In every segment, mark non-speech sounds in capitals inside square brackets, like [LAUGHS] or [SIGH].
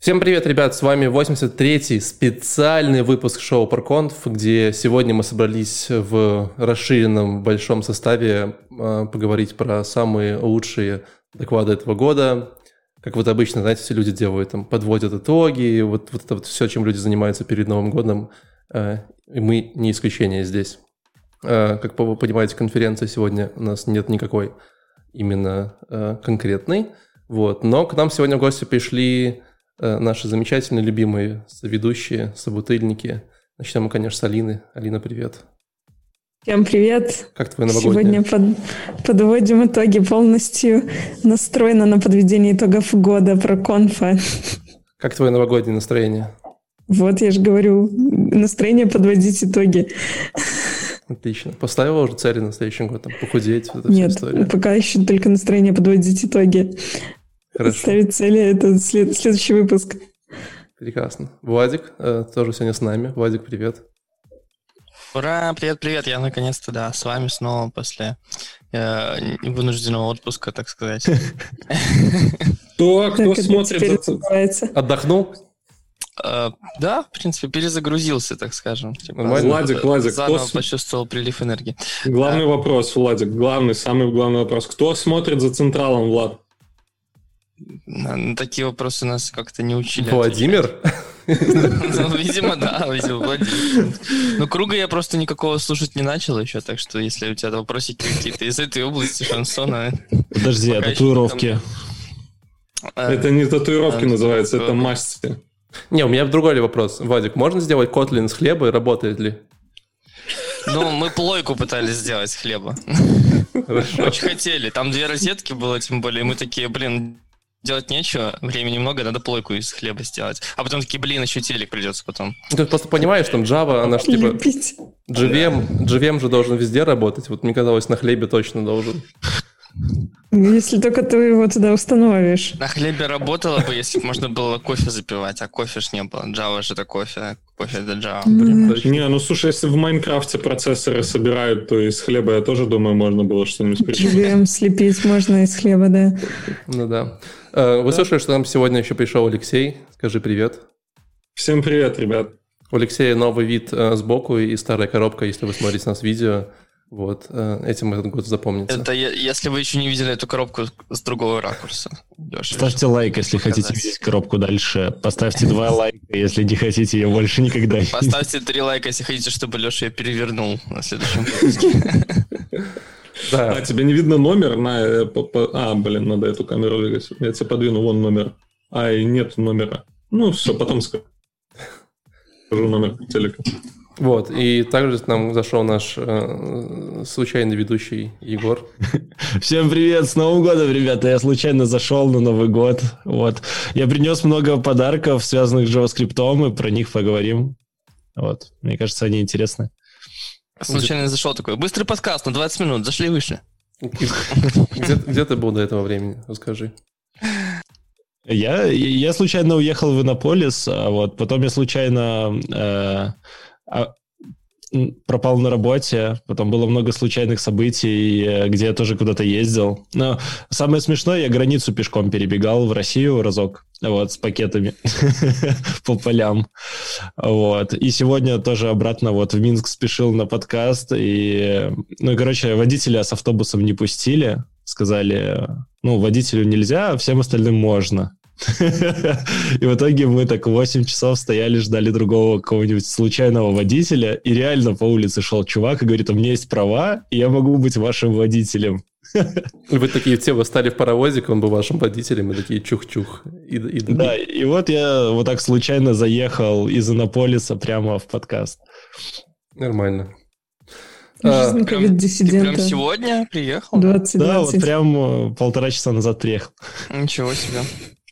Всем привет, ребят, с вами 83-й специальный выпуск шоу Парконф, где сегодня мы собрались в расширенном большом составе э, поговорить про самые лучшие доклады этого года. Как вот обычно, знаете, все люди делают, там, подводят итоги, вот, вот это вот все, чем люди занимаются перед Новым годом, э, и мы не исключение здесь. Э, как вы понимаете, конференции сегодня у нас нет никакой именно конкретной, вот, но к нам сегодня в гости пришли наши замечательные, любимые ведущие, собутыльники. Начнем мы, конечно, с Алины. Алина, привет. Всем привет. Как твой новогодний? Сегодня под, подводим итоги, полностью настроена на подведение итогов года про конфа. Как твое новогоднее настроение? Вот, я же говорю, настроение подводить итоги. Отлично. Поставила уже цели на следующий год, там, похудеть? Вот Нет, пока еще только настроение подводить итоги. Хорошо. Ставить цели – это след, следующий выпуск. Прекрасно. Владик э, тоже сегодня с нами. Владик, привет. Ура, привет-привет, я наконец-то, да, с вами снова после э, вынужденного отпуска, так сказать. Кто, кто смотрит за... Отдохнул? Uh, да, в принципе, перезагрузился, так скажем. Типа, Владик, Владик, заново кто... почувствовал прилив энергии. Главный вопрос, Владик, главный, самый главный вопрос. Кто смотрит за Централом, Влад? На, на такие вопросы нас как-то не учили. Владимир? Ну, видимо, да, видимо, Владимир. Ну, круга я просто никакого слушать не начал еще, так что если у тебя вопросики какие-то из этой области шансона... Подожди, а татуировки? А, это не татуировки называется, это масти. Не, у меня другой вопрос. Вадик, можно сделать котлин с хлеба и работает ли? Ну, мы плойку пытались сделать с хлеба. Хорошо. Очень хотели. Там две розетки было, тем более. Мы такие, блин, делать нечего, времени много, надо плойку из хлеба сделать. А потом такие, блин, еще телек придется потом. Ты просто понимаешь, там Java, она же типа... JVM, JVM же должен везде работать. Вот мне казалось, на хлебе точно должен. Если только ты его туда установишь. На хлебе работало бы, если бы можно было кофе запивать, а кофе ж не было. Java же это кофе, кофе это Java. Mm. Не, ну слушай, если в Майнкрафте процессоры собирают, то из хлеба я тоже думаю, можно было что-нибудь придумать. JVM слепить можно из хлеба, да. Ну да. Э, вы слышали, что нам сегодня еще пришел Алексей? Скажи привет. Всем привет, ребят. У Алексея новый вид э, сбоку и старая коробка, если вы смотрите нас видео. Вот, э, этим этот год запомнится. Это если вы еще не видели эту коробку с другого ракурса. Леша, Ставьте лайк, если показать. хотите видеть коробку дальше. Поставьте два [LAUGHS] лайка, если не хотите ее больше никогда видеть. Поставьте три лайка, если хотите, чтобы Леша ее перевернул на следующем [LAUGHS] выпуске. Да. А, тебе не видно номер на... Э, а, блин, надо эту камеру двигать. Я тебе подвину, вон номер. А, и нет номера. Ну, все, потом скажу номер телека. Вот, и также к нам зашел наш э, случайный ведущий Егор. [LAUGHS] Всем привет, с Новым годом, ребята! Я случайно зашел на Новый год. Вот. Я принес много подарков, связанных с JavaScript, и про них поговорим. Вот. Мне кажется, они интересны. Случайно зашел такой. Быстрый подкаст на 20 минут. Зашли и вышли. Где, где ты был до этого времени? Расскажи. Я, я случайно уехал в Иннополис, а вот потом я случайно э, а, пропал на работе, потом было много случайных событий, э, где я тоже куда-то ездил. Но самое смешное, я границу пешком перебегал в Россию разок, вот, с пакетами [LAUGHS] по полям. Вот. И сегодня тоже обратно вот в Минск спешил на подкаст, и, ну, короче, водителя с автобусом не пустили, сказали, ну, водителю нельзя, а всем остальным можно. И в итоге мы так 8 часов стояли, ждали другого какого-нибудь случайного водителя, и реально по улице шел чувак и говорит, у меня есть права, и я могу быть вашим водителем. Вы такие все восстали в паровозик, он был вашим водителем, и такие чух-чух. И, и... Да, и вот я вот так случайно заехал из Иннополиса прямо в подкаст. Нормально. Жизнь ковид-диссидента. Прям сегодня приехал? 20, да, вот прям полтора часа назад приехал. Ничего себе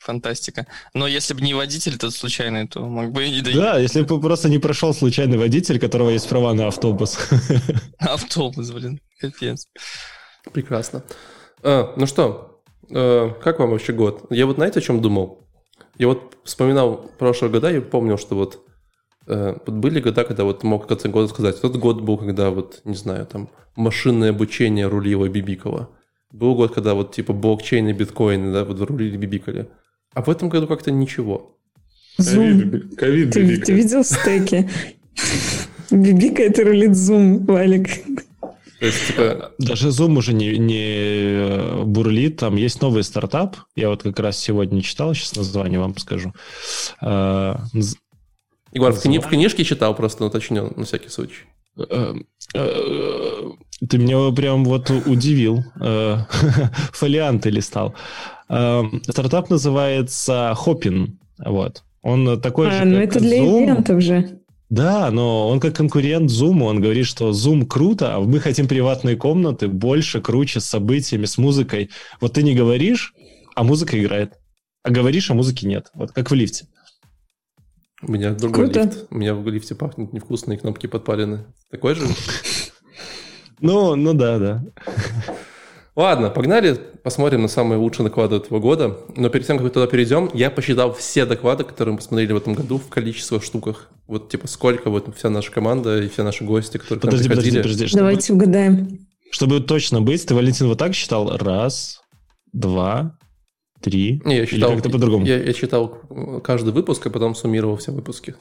фантастика. Но если бы не водитель тот случайный, то мог бы и не доехать. Да, если бы просто не прошел случайный водитель, которого есть права на автобус. [LAUGHS] Автобус, блин, капец. Прекрасно. А, ну что, а, как вам вообще год? Я вот знаете, о чем думал? Я вот вспоминал прошлые года и помнил, что вот э, были года, когда вот мог в конце года сказать, тот год был, когда вот, не знаю, там машинное обучение рулило бибикало. Был год, когда вот типа блокчейн и биткоины, да, вот рулили бибикали. А в этом году как-то ничего. Зум. Ковид, ты, ты видел стеки? Бибика это рулит зум, Валик. То есть, типа... Даже Zoom уже не, не э, бурлит, там есть новый стартап, я вот как раз сегодня читал, сейчас название вам скажу. А, Егор, в, кни- в книжке читал, просто уточню на всякий случай. Э, э, ты меня прям вот удивил. [LAUGHS] Фолианты листал. Стартап называется Hopin. Вот. Он такой а, же, ну это для Zoom. ивентов же. Да, но он как конкурент Zoom, он говорит, что Zoom круто, а мы хотим приватные комнаты, больше, круче, с событиями, с музыкой. Вот ты не говоришь, а музыка играет. А говоришь, а музыки нет. Вот как в лифте. У меня другой Круто. лифт. У меня в лифте пахнет невкусные кнопки подпалены. Такой же? [LAUGHS] Ну, ну да, да. Ладно, погнали, посмотрим на самые лучшие доклады этого года. Но перед тем, как мы туда перейдем, я посчитал все доклады, которые мы посмотрели в этом году в количестве штуках. Вот типа сколько вот вся наша команда и все наши гости, которые подожди, к нам приходили. Подожди, подожди, Давайте чтобы, угадаем. Чтобы точно быть, ты, Валентин, вот так считал? Раз, два, три. Не, я считал, как-то по-другому. Я, я считал каждый выпуск, а потом суммировал все выпуски.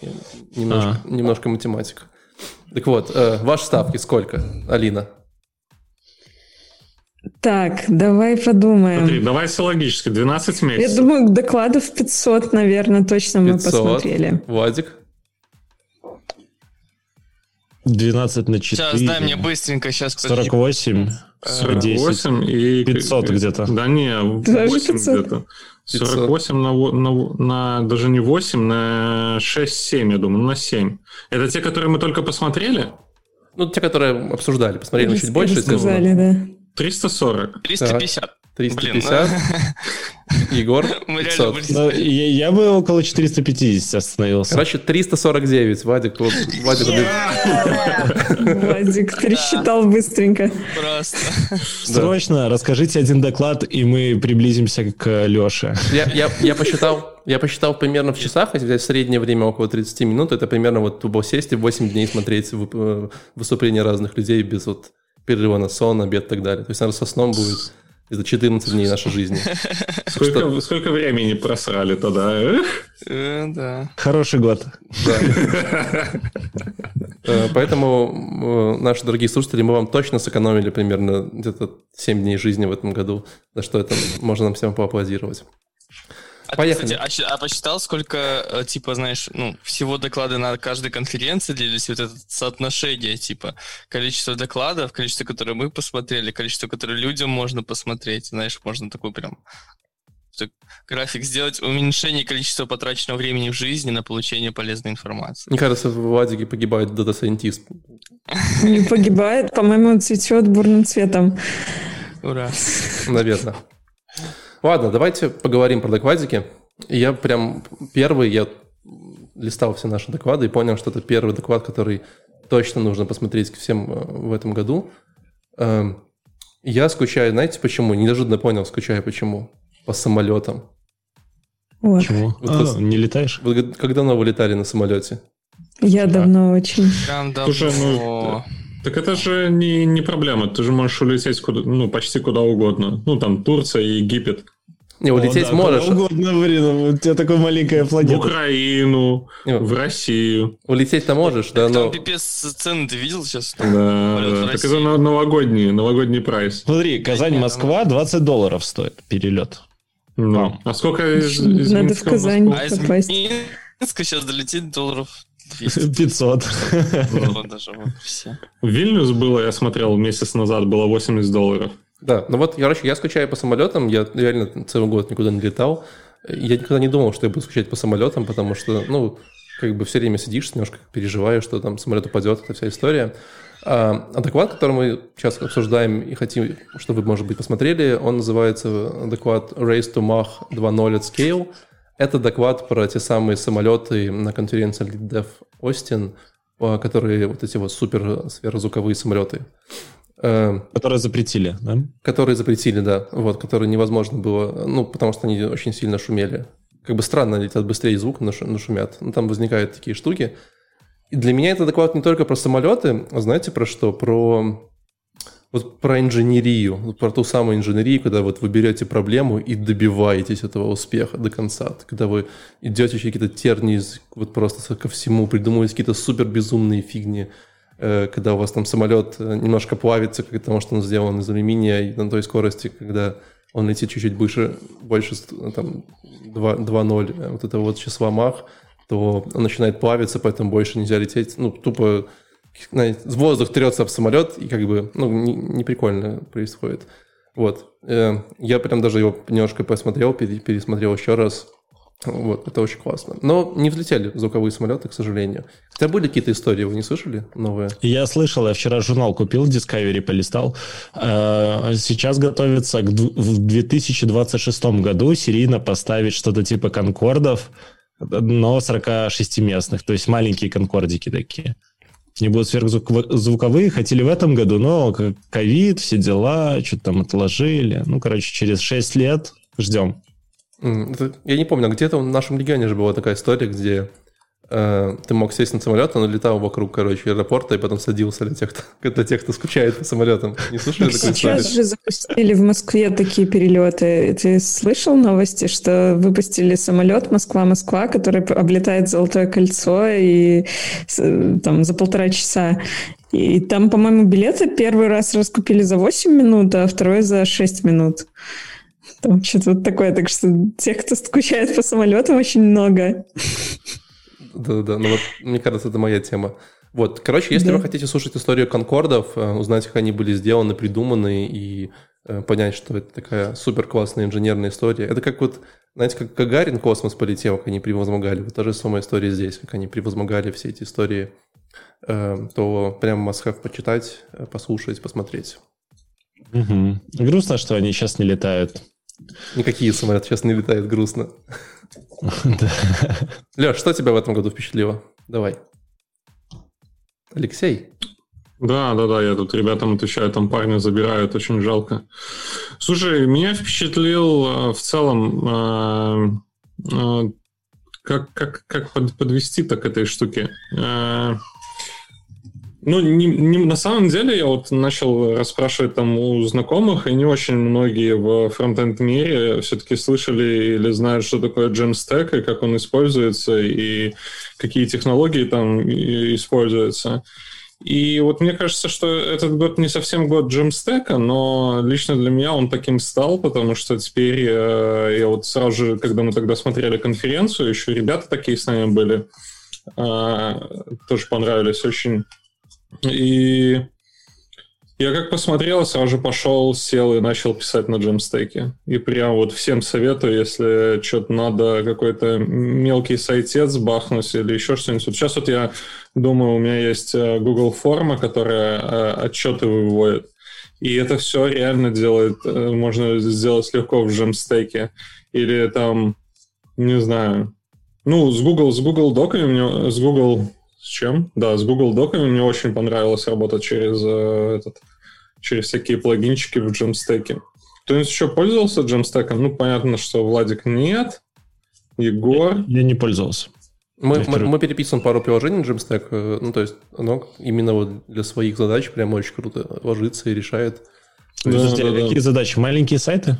Немножко, а. немножко математика. Так вот, э, ваши ставки сколько, Алина? Так, давай подумаем. Смотри, давай все логически. 12 месяцев. Я думаю, докладов 500, наверное, точно 500. мы посмотрели. Владик? 12 на 4. Сейчас, дай мне быстренько, сейчас. 48. 48 и... 500 где-то. Да не, 8 где-то. 48 на, на, на, даже не 8, на 6-7, я думаю, на 7. Это те, которые мы только посмотрели? Ну, те, которые обсуждали, посмотрели чуть больше. Сказали, да. 340. 350. 350. Егор, [LAUGHS] 500. Ну, я, я бы около 450 остановился. Короче, 349. Вадик, вот, Вадик. Вадик пересчитал быстренько. Просто. Срочно расскажите один доклад, и мы приблизимся к Леше. Я, я, я посчитал, я посчитал примерно в часах, если взять среднее время около 30 минут, это примерно вот тупо сесть и 8 дней смотреть э, выступления разных людей без вот перерыва на сон, обед и так далее. То есть, наверное, со сном будет это 14 дней нашей жизни. Сколько, что... сколько времени просрали тогда? Э, да. Хороший год. Да. Э, поэтому, э, наши дорогие слушатели, мы вам точно сэкономили примерно где-то 7 дней жизни в этом году, за что это можно нам всем поаплодировать. А Поехали. Ты, кстати, а, а посчитал, сколько, э, типа, знаешь, ну, всего доклады на каждой конференции делились, вот это соотношение, типа, количество докладов, количество, которые мы посмотрели, количество, которые людям можно посмотреть, знаешь, можно такой прям график сделать уменьшение количества потраченного времени в жизни на получение полезной информации. Мне кажется, в Вадике погибает data scientist. [LAUGHS] Не погибает, по-моему, он цветет бурным цветом. Ура. Наверное. Ладно, давайте поговорим про докладики. Я прям первый, я листал все наши доклады и понял, что это первый доклад, который точно нужно посмотреть всем э, в этом году. Эм, я скучаю, знаете почему? Неожиданно понял, скучаю почему. По самолетам. Вот. Почему? Вот а, не летаешь? Вы как давно вы летали на самолете? Я давно очень. Прям давно. Слушай, ну, так это же не, не проблема. Ты же можешь улететь куда, ну, почти куда угодно. Ну, там Турция и Египет. Не, улететь О, да, можешь. Куда угодно, блин, у тебя такая маленькая планета. В Украину, не, в Россию. Улететь-то можешь, да, но... Там пипец цены ты видел сейчас? Да, да. так это новогодний, новогодний прайс. Смотри, Казань-Москва 20 долларов стоит перелет. Ну, а сколько из, из Надо в Казань а из Минска сейчас долететь долларов 500. [LAUGHS] В Вильнюс было, я смотрел месяц назад, было 80 долларов. Да, ну вот, короче, я скучаю по самолетам, я реально целый год никуда не летал. Я никогда не думал, что я буду скучать по самолетам, потому что, ну, как бы все время сидишь, немножко переживаешь, что там самолет упадет, это вся история. А, а доклад, который мы сейчас обсуждаем и хотим, чтобы вы, может быть, посмотрели, он называется доклад Race to Mach 2.0 at Scale. Это доклад про те самые самолеты на конференции LeadDev Austin, а, которые вот эти вот супер сверхзвуковые самолеты. Э, которые запретили, да? Которые запретили, да. Вот, которые невозможно было, ну, потому что они очень сильно шумели. Как бы странно летят быстрее звук, но шумят. Ну, там возникают такие штуки. И для меня это доклад не только про самолеты, а знаете про что? Про вот про инженерию, про ту самую инженерию, когда вот вы берете проблему и добиваетесь этого успеха до конца, когда вы идете еще какие-то тернии вот просто ко всему, придумываете какие-то супер безумные фигни, э, когда у вас там самолет э, немножко плавится, потому что он сделан из алюминия и на той скорости, когда он летит чуть-чуть выше, больше там 2.0, вот это вот числа Мах, то он начинает плавиться, поэтому больше нельзя лететь, ну, тупо воздух трется в самолет, и как бы, ну, не, не прикольно происходит. Вот. Э, я прям даже его немножко посмотрел, пересмотрел еще раз. Вот, это очень классно. Но не взлетели звуковые самолеты, к сожалению. Хотя были какие-то истории, вы не слышали новые? Я слышал, я вчера журнал купил, Discovery полистал. Э, сейчас готовится в 2026 году серийно поставить что-то типа конкордов, но 46-местных, то есть маленькие конкордики такие не будут сверхзвуковые, хотели в этом году, но ковид, все дела, что-то там отложили. Ну, короче, через 6 лет ждем. Я не помню, где-то в нашем регионе же была такая история, где ты мог сесть на самолет, он летал вокруг, короче, аэропорта и потом садился для тех, кто, [LAUGHS] для тех, кто скучает по самолетам. Не слышали такой Сейчас истории? же запустили в Москве такие перелеты. Ты слышал новости, что выпустили самолет Москва-Москва, который облетает Золотое кольцо и там за полтора часа. И там, по-моему, билеты первый раз раскупили за 8 минут, а второй за 6 минут. Там что-то вот такое. Так что тех, кто скучает по самолетам, очень много. Да-да-да, ну вот, мне кажется, это моя тема. Вот, короче, если да. вы хотите слушать историю конкордов, э, узнать, как они были сделаны, придуманы и э, понять, что это такая супер классная инженерная история. Это как вот, знаете, как Гагарин космос полетел, как они превозмогали. Вот та же самая история здесь, как они превозмогали все эти истории. Э, то прям мастхав почитать, послушать, посмотреть. Угу. Грустно, что они сейчас не летают. Никакие самолеты сейчас не летают, грустно. [LAUGHS] Леш, что тебя в этом году впечатлило? Давай. Алексей? Да, да, да, я тут ребятам отвечаю, там парня забирают, очень жалко. Слушай, меня впечатлил э, в целом, э, э, как, как, как подвести-то к этой штуке. Ну, не, не, на самом деле я вот начал расспрашивать там у знакомых, и не очень многие в фронтенд мире все-таки слышали или знают, что такое Jamstack, и как он используется, и какие технологии там используются. И вот мне кажется, что этот год не совсем год Jamstack, но лично для меня он таким стал, потому что теперь э, я вот сразу же, когда мы тогда смотрели конференцию, еще ребята такие с нами были, э, тоже понравились очень и я как посмотрел, сразу же пошел, сел и начал писать на джемстеке. И прям вот всем советую, если что-то надо, какой-то мелкий сайтец бахнуть или еще что-нибудь. Вот сейчас вот я думаю, у меня есть э, Google форма, которая э, отчеты выводит. И это все реально делает, э, можно сделать легко в джемстеке. Или там, не знаю, ну, с Google, с Google доками, с Google с чем? Да, с Google Доками мне очень понравилось работать через э, этот, через всякие плагинчики в Jamstack. Кто-нибудь еще пользовался Jamstack? Ну, понятно, что Владик нет. Егор? Я, я не пользовался. Мы, мы, мы переписываем пару приложений Jamstack, э, ну, то есть оно именно вот для своих задач прям очень круто ложится и решает. Да, Подожди, да, какие да. задачи? Маленькие сайты?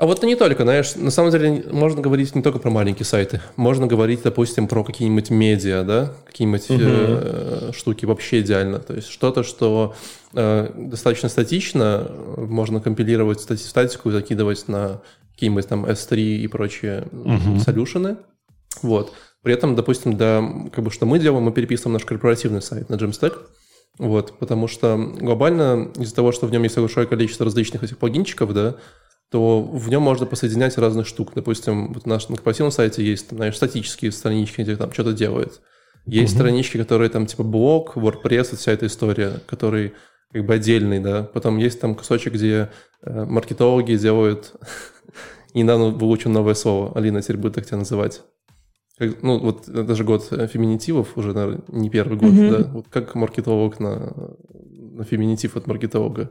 А вот не только, знаешь, на самом деле можно говорить не только про маленькие сайты. Можно говорить, допустим, про какие-нибудь медиа, да, какие-нибудь угу. э, штуки вообще идеально. То есть что-то, что э, достаточно статично, можно компилировать стати- статику и закидывать на какие-нибудь там S3 и прочие угу. солюшены. Вот. При этом, допустим, да, как бы что мы делаем, мы переписываем наш корпоративный сайт на Jamstack. Вот, потому что глобально из-за того, что в нем есть большое количество различных этих плагинчиков, да, то в нем можно посоединять разных штук. Допустим, вот наш, на корпоративном сайте есть, знаешь, статические странички, где там что-то делают. Есть mm-hmm. странички, которые там типа блог, WordPress, вот вся эта история, который как бы отдельный, да. Потом есть там кусочек, где э, маркетологи делают... [LAUGHS] Недавно выучил новое слово. Алина теперь будет так тебя называть. Как, ну, вот это же год феминитивов, уже, наверное, не первый год, mm-hmm. да. Вот как маркетолог на, на феминитив от маркетолога?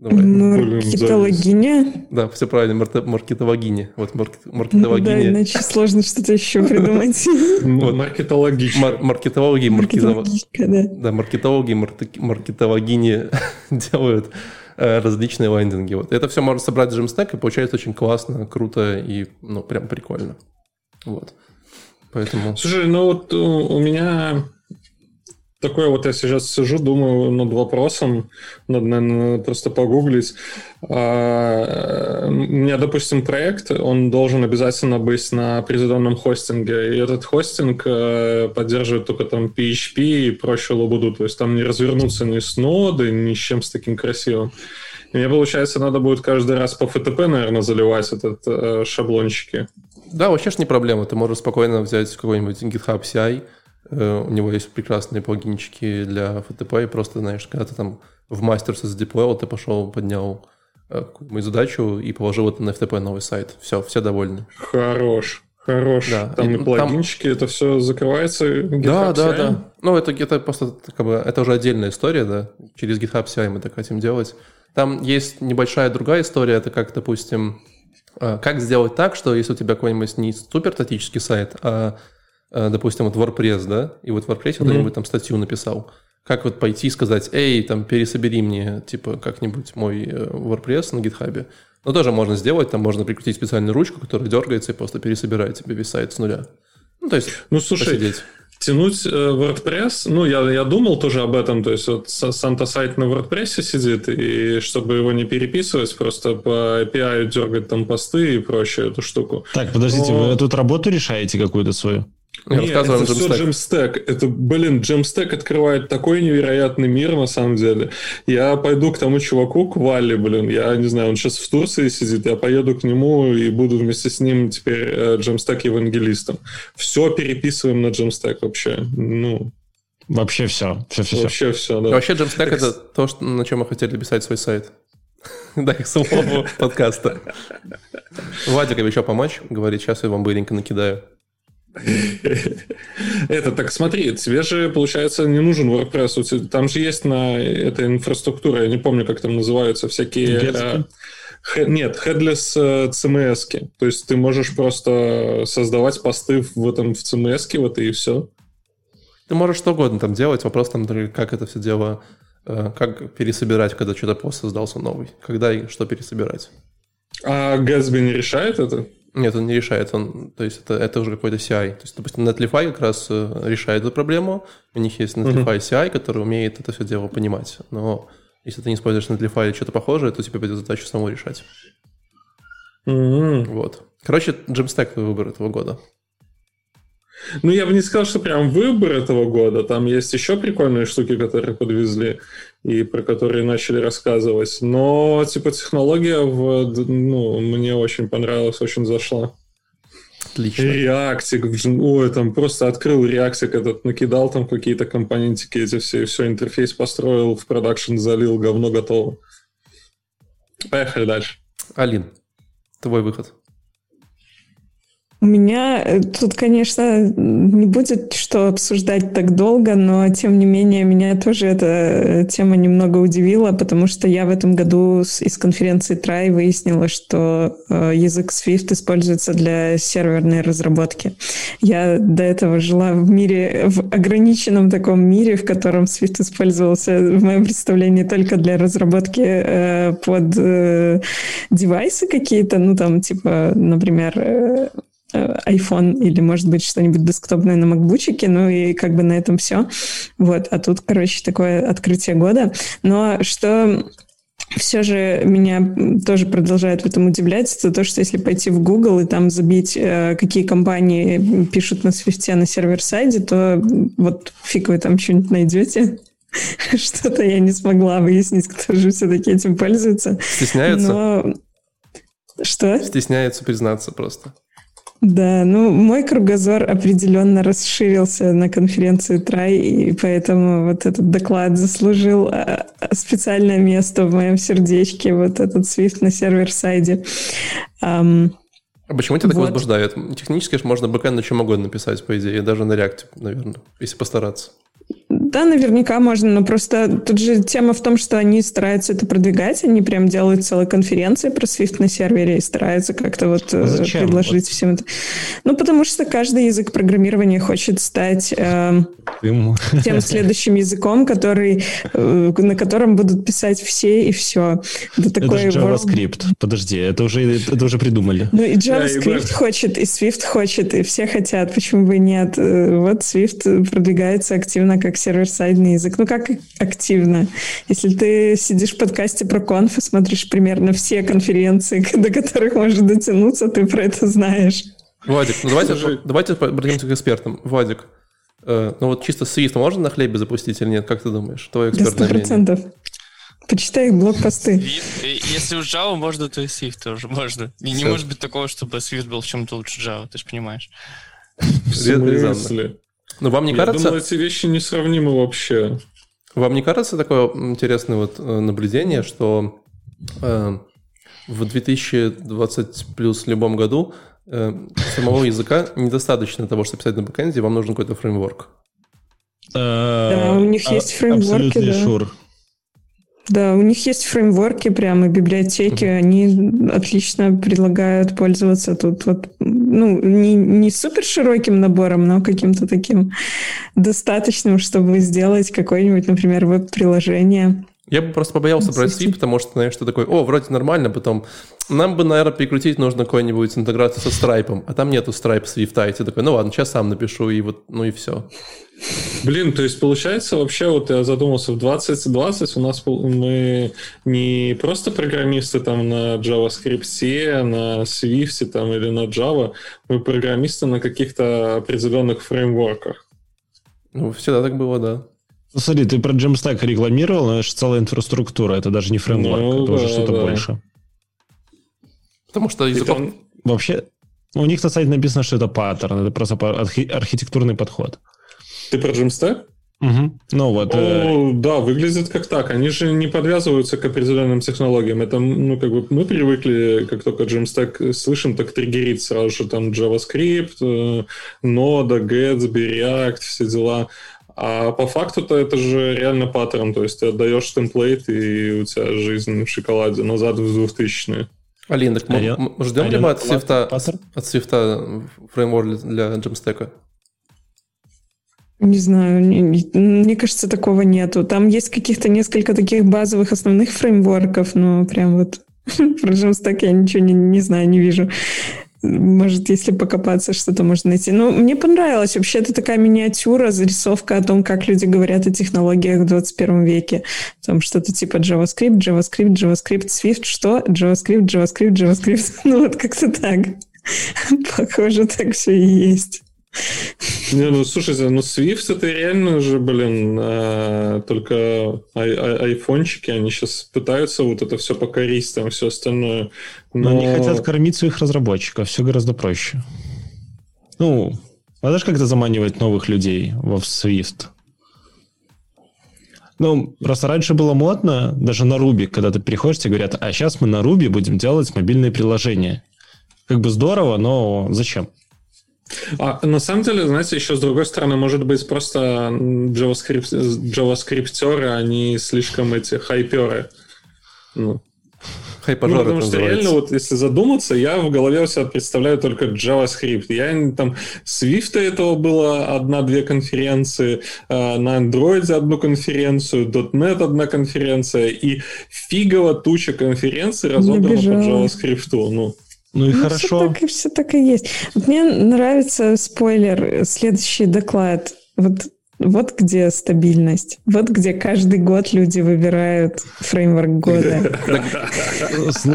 Давай. Маркетологиня? Да, все правильно, маркет, маркетологиня. Вот маркет, маркетологиня. Ну, да, иначе сложно что-то еще придумать. [LAUGHS] Вот. Маркетологичка. Мар- маркетологи, маркетологи, да. Да, маркетологи, маркетологини [LAUGHS] делают э, различные лендинги. Вот. Это все можно собрать в Jamstack, и получается очень классно, круто и ну, прям прикольно. Вот. Поэтому... Слушай, ну вот у, у меня такое вот я сейчас сижу, думаю над вопросом, надо, наверное, просто погуглить. А, у меня, допустим, проект, он должен обязательно быть на определенном хостинге, и этот хостинг э, поддерживает только там PHP и прочую лабуду, то есть там не развернуться ни с ноды, ни с чем с таким красивым. Мне, получается, надо будет каждый раз по FTP, наверное, заливать этот э, шаблончики. Да, вообще ж не проблема. Ты можешь спокойно взять какой-нибудь GitHub CI, у него есть прекрасные плагинчики для FTP, и просто, знаешь, когда ты там в мастерс задеплоил, ты пошел, поднял э, какую-нибудь задачу и положил это на FTP новый сайт. Все, все довольны. Хорош. Хорош. Да. Там и, и плагинчики, там... это все закрывается. GitHub да, да, CI? да. Ну, это, это просто как бы, это уже отдельная история, да. Через GitHub CI мы так хотим делать. Там есть небольшая другая история, это как, допустим, а, как сделать так, что если у тебя какой-нибудь не супер статический сайт, а, допустим, вот WordPress, да, и вот в WordPress mm-hmm. кто-нибудь там статью написал, как вот пойти и сказать, эй, там, пересобери мне, типа, как-нибудь мой э, WordPress на GitHub. Ну, тоже можно сделать, там можно прикрутить специальную ручку, которая дергается и просто пересобирает тебе весь сайт с нуля. Ну, то есть, ну, слушай, посидеть тянуть э, WordPress, ну, я, я думал тоже об этом, то есть вот Санта сайт на WordPress сидит, и чтобы его не переписывать, просто по API дергать там посты и прочее эту штуку. Так, подождите, Но... вы тут работу решаете какую-то свою? Нет, это все Jamstack. Это, блин, Jamstack открывает такой невероятный мир, на самом деле. Я пойду к тому чуваку, к Вале, блин, я не знаю, он сейчас в Турции сидит, я поеду к нему и буду вместе с ним теперь э, Jamstack евангелистом. Все переписываем на Jamstack вообще. Ну, Вообще все. все, все вообще все, да. Вообще так... это то, что, на чем мы хотели писать свой сайт. [LAUGHS] Да, их слово [LAUGHS] подкаста. Вадик еще помочь? Говорит, сейчас я вам быренько накидаю. Это так смотри, тебе же, получается, не нужен WordPress. Там же есть на этой инфраструктуре, я не помню, как там называются, всякие... Э, нет, headless э, CMS. -ки. То есть ты можешь просто создавать посты в этом в CMS, вот и все. Ты можешь что угодно там делать. Вопрос там, как это все дело, э, как пересобирать, когда что-то пост создался новый. Когда и что пересобирать. А Gatsby не решает это? Нет, он не решает. Он, то есть это, это уже какой-то CI. То есть, допустим, Netlify как раз э, решает эту проблему. У них есть Netlify CI, который умеет это все дело понимать. Но если ты не используешь Netlify или что-то похожее, то тебе придется задачу самому решать. Mm-hmm. Вот. Короче, Jamstack выбор этого года. Ну, я бы не сказал, что прям выбор этого года. Там есть еще прикольные штуки, которые подвезли и про которые начали рассказывать. Но, типа, технология в, ну, мне очень понравилась, очень зашла. Отлично. Реактик, ой, там просто открыл реактик этот, накидал там какие-то компонентики эти все, все, интерфейс построил, в продакшн залил, говно готово. Поехали дальше. Алин, твой выход. У меня э, тут, конечно, не будет что обсуждать так долго, но тем не менее меня тоже эта э, тема немного удивила, потому что я в этом году из конференции Try выяснила, что э, язык Swift используется для серверной разработки. Я до этого жила в мире, в ограниченном таком мире, в котором Swift использовался, в моем представлении, только для разработки под девайсы какие-то, ну там типа, например, iPhone или, может быть, что-нибудь десктопное на макбучике, ну и как бы на этом все. Вот, а тут, короче, такое открытие года. Но что все же меня тоже продолжает в этом удивлять, это то, что если пойти в Google и там забить, э, какие компании пишут на Swift на сервер-сайде, то вот фиг вы там что-нибудь найдете. [LAUGHS] Что-то я не смогла выяснить, кто же все-таки этим пользуется. Стесняются? Но... Что? Стесняются признаться просто. Да, ну мой кругозор определенно расширился на конференции Трай, и поэтому вот этот доклад заслужил а, специальное место в моем сердечке, вот этот Swift на сервер-сайде. Um, а почему тебя так вот. возбуждает? Технически же можно бэкэнд на чем угодно написать, по идее, даже на React, наверное, если постараться. Да, наверняка можно, но просто тут же тема в том, что они стараются это продвигать, они прям делают целые конференции про Swift на сервере и стараются как-то вот а Зачем? предложить вот? всем это. Ну, потому что каждый язык программирования хочет стать э, тем [LAUGHS] следующим языком, который, э, на котором будут писать все и все. Это, такой это же JavaScript. World... Подожди, это уже, это уже придумали. Ну и JavaScript да, хочет, и Swift хочет, и все хотят. Почему бы нет? Э, вот Swift продвигается активно как сервер-сайдный язык. Ну как активно? Если ты сидишь в подкасте про конф и смотришь примерно все конференции, [LAUGHS] до которых можно дотянуться, ты про это знаешь. Владик, ну давайте, давайте обратимся к экспертам. Владик, э, ну вот чисто Swift можно на хлебе запустить или нет? Как ты думаешь? Твое экспертное Да, процентов. Почитай их блокпосты. Если у Java можно, то и Swift тоже можно. И не может быть такого, чтобы Swift был в чем-то лучше Java, ты же понимаешь. В смысле? Но ну, вам не Я кажется... думаю, эти вещи несравнимы вообще. Вам не кажется такое интересное вот э, наблюдение, что э, в 2020 плюс любом году э, самого языка недостаточно того, чтобы писать на бэкэнде, вам нужен какой-то фреймворк? Да, у них есть а, фреймворки, да. Да, у них есть фреймворки, прямо библиотеки, mm-hmm. они отлично предлагают пользоваться тут вот, ну, не, не супер широким набором, но каким-то таким достаточным, чтобы сделать какое-нибудь, например, веб-приложение. Я бы просто побоялся брать Swift, потому что, знаешь, что такое, о, вроде нормально, потом нам бы, наверное, перекрутить нужно какую-нибудь интеграцию со Stripe, а там нету Stripe Swift, и ты такой, ну ладно, сейчас сам напишу, и вот, ну и все. Блин, то есть получается вообще, вот я задумался, в 2020 у нас мы не просто программисты там на JavaScript, на Swift там или на Java, мы программисты на каких-то определенных фреймворках. Ну, всегда так было, да. Ну, смотри, ты про Jamstack рекламировал, но это же целая инфраструктура, это даже не фреймворк, ну, это да, уже что-то да. больше. Потому что языков... Там... Вообще, у них на сайте написано, что это паттерн, это просто архитектурный подход. Ты про Jamstack? Угу. Ну вот. О, э... Да, выглядит как так. Они же не подвязываются к определенным технологиям. Это, ну, как бы мы привыкли, как только Jamstack слышим, так триггерит сразу же там JavaScript, э, Node, Gatsby, React, все дела. А по факту-то это же реально паттерн. То есть ты отдаешь темплейт, и у тебя жизнь в шоколаде назад в 2000-е. Алин, так мы, мы ждем ли мы от Свифта, от Свифта фреймворк для Jamstack? Не знаю, мне кажется, такого нету. Там есть каких-то несколько таких базовых основных фреймворков, но прям вот [LAUGHS] про Jamstack я ничего не, не знаю, не вижу. Может, если покопаться, что-то можно найти. Но мне понравилось. Вообще, это такая миниатюра, зарисовка о том, как люди говорят о технологиях в 21 веке. Там что-то типа JavaScript, JavaScript, JavaScript, Swift, что? JavaScript, JavaScript, JavaScript. [LAUGHS] Ну, вот как-то так. [LAUGHS] Похоже, так все и есть. Не, ну слушайте, ну Swift это реально же, блин, а, только ай- ай- айфончики, они сейчас пытаются вот это все покорить, там все остальное. Но... но они хотят кормить своих разработчиков, все гораздо проще. Ну, а знаешь, как это заманивает новых людей во Swift? Ну, просто раньше было модно, даже на Ruby, когда ты приходишь, тебе говорят, а сейчас мы на Ruby будем делать мобильные приложения. Как бы здорово, но зачем? А на самом деле, знаете, еще с другой стороны, может быть, просто JavaScript, JavaScripтеры, они слишком эти хайперы. Ну, Хайпажор ну, потому что называется. реально, вот если задуматься, я в голове у себя представляю только JavaScript. Я там Swift этого было одна-две конференции, э, на Android одну конференцию, .NET одна конференция, и фигово туча конференций разобрана по JavaScript. Ну, ну и ну, хорошо. Все так, и все так и есть. Вот мне нравится спойлер, следующий доклад. Вот вот где стабильность. Вот где каждый год люди выбирают фреймворк года. [LAUGHS]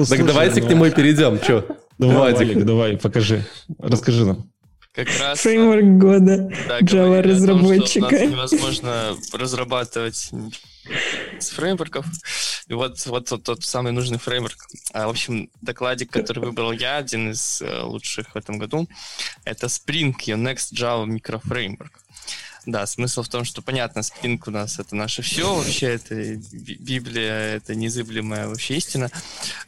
Так давайте к нему и перейдем. Че? Давай, давай, покажи. Расскажи нам. Как раз... Фреймворк года Java разработчика. невозможно разрабатывать с фреймворков. Вот, вот, вот тот самый нужный фреймворк. А, в общем, докладик, который выбрал я, один из э, лучших в этом году, это Spring, next Java microframework. Да, смысл в том, что, понятно, Spring у нас это наше все, вообще это Библия, это незыблемая вообще истина.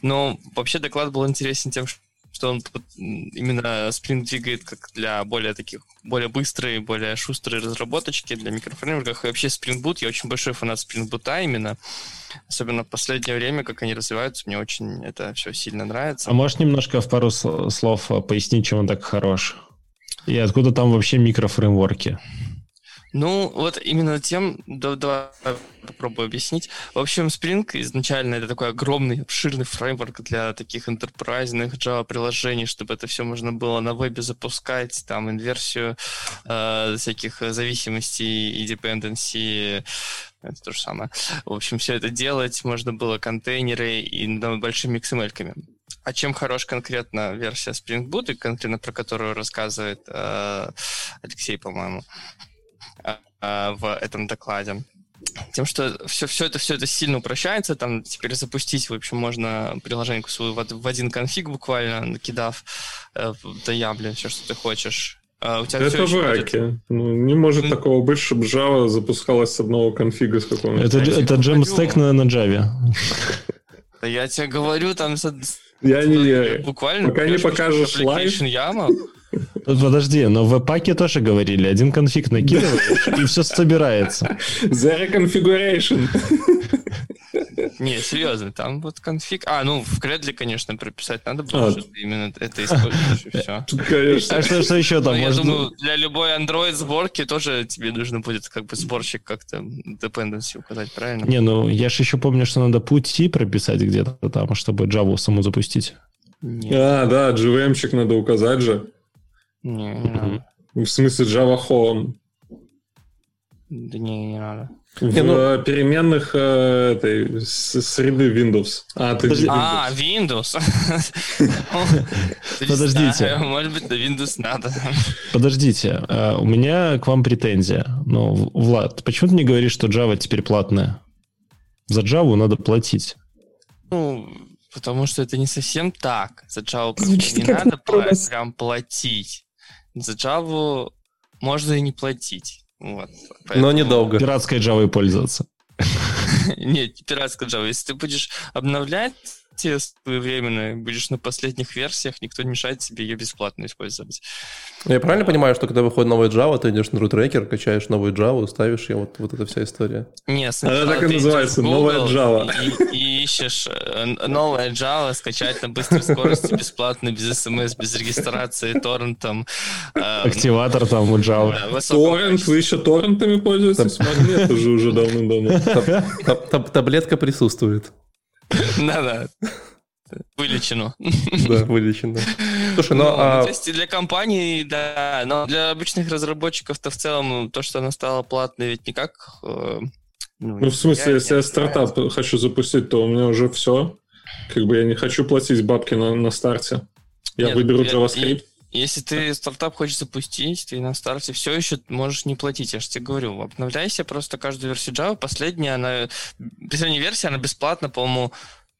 Но вообще доклад был интересен тем, что он именно Spring двигает как для более таких, более быстрой, более шустрой разработочки для микрофреймворков. И вообще Spring Boot, я очень большой фанат Spring Boot именно. Особенно в последнее время, как они развиваются, мне очень это все сильно нравится. А можешь немножко в пару слов пояснить, чем он так хорош? И откуда там вообще микрофреймворки? Ну, вот именно тем, да, давай попробую объяснить. В общем, Spring изначально это такой огромный, обширный фреймворк для таких enterprise Java-приложений, чтобы это все можно было на вебе запускать, там, инверсию э, всяких зависимостей и dependency, это то же самое. В общем, все это делать можно было контейнеры и ну, большими XML-ками. А чем хорош конкретно версия Spring Boot, и конкретно про которую рассказывает э, Алексей, по-моему, в этом докладе. Тем, что все, все, это, все это сильно упрощается, там теперь запустить, в общем, можно приложение свою в, в один конфиг буквально, накидав э, до ябли все, что ты хочешь. А у тебя это в раке. Будет... Ну, не может mm. такого быть, чтобы Java запускалась с одного конфига с какого-нибудь. Это, это Jamstack на, на Java. Да я тебе говорю, там... Я не. Буквально. Пока не покажешь лайв. Яма, Подожди, но в паке тоже говорили, один конфиг накидываешь, [LAUGHS] и все собирается. The reconfiguration. [LAUGHS] Не, серьезно, там вот конфиг... А, ну, в Кредле, конечно, прописать надо было, что именно это используешь, и все. А что, что еще там? Я думаю, для любой Android сборки тоже тебе нужно будет как бы сборщик как-то dependency указать, правильно? Не, ну, я же еще помню, что надо пути прописать где-то там, чтобы Java саму запустить. А, да, JVM-чик надо указать же. Не, не надо. В смысле Java Home? Да не, не надо. В не, ну... переменных э, этой среды Windows. А, ты Windows. А, Windows. [LAUGHS] Подождите. Может быть, на Windows надо. Подождите, э, у меня к вам претензия. Ну, Влад, почему ты не говоришь, что Java теперь платная? За Java надо платить. Ну, потому что это не совсем так. За Java не надо прям платить за Java можно и не платить. Вот, поэтому... Но недолго. Пиратской Java пользоваться. [LAUGHS] Нет, пиратской Java. Если ты будешь обновлять версии своевременной, будешь на последних версиях, никто не мешает тебе ее бесплатно использовать. Я правильно понимаю, что когда выходит новая Java, ты идешь на рутрекер, качаешь новую Java, ставишь ее, вот, вот эта вся история? Нет, Она так и называется, новая Java. И, и ищешь э, новая Java, скачать на быстрой скорости, бесплатно, без смс, без регистрации, торрентом. Эм, Активатор там у Java. Торрент, вы еще торрентами пользуетесь? Нет, уже уже давно-давно. Таблетка присутствует. Да-да. Вылечено. Да, вылечено. Слушай, ну, ну а... То есть для компаний, да, но для обычных разработчиков-то в целом то, что она стала платной, ведь никак... Э, ну, ну, в смысле, если я стартап нравится. хочу запустить, то у меня уже все. Как бы я не хочу платить бабки на, на старте. Я Нет, выберу JavaScript. Если ты стартап хочешь запустить, ты на старте все еще можешь не платить. Я же тебе говорю, обновляйся просто каждую версию Java. Последняя, она, последняя версия, она бесплатна, по-моему,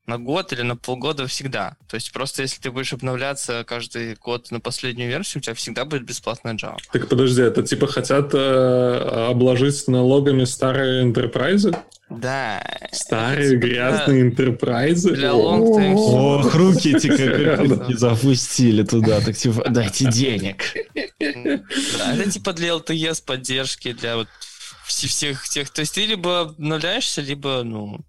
на год или на полгода всегда. То есть просто если ты будешь обновляться каждый год на последнюю версию, у тебя всегда будет бесплатная Java. Так подожди, это типа хотят э, обложить налогами старые enterprise? Да. Старые это, грязные интерпрайзы. Для long time. Ох, руки эти как запустили туда, так типа, дайте денег. Да, это типа для LTS поддержки, для вот всех тех. То есть ты либо обновляешься, либо, ну,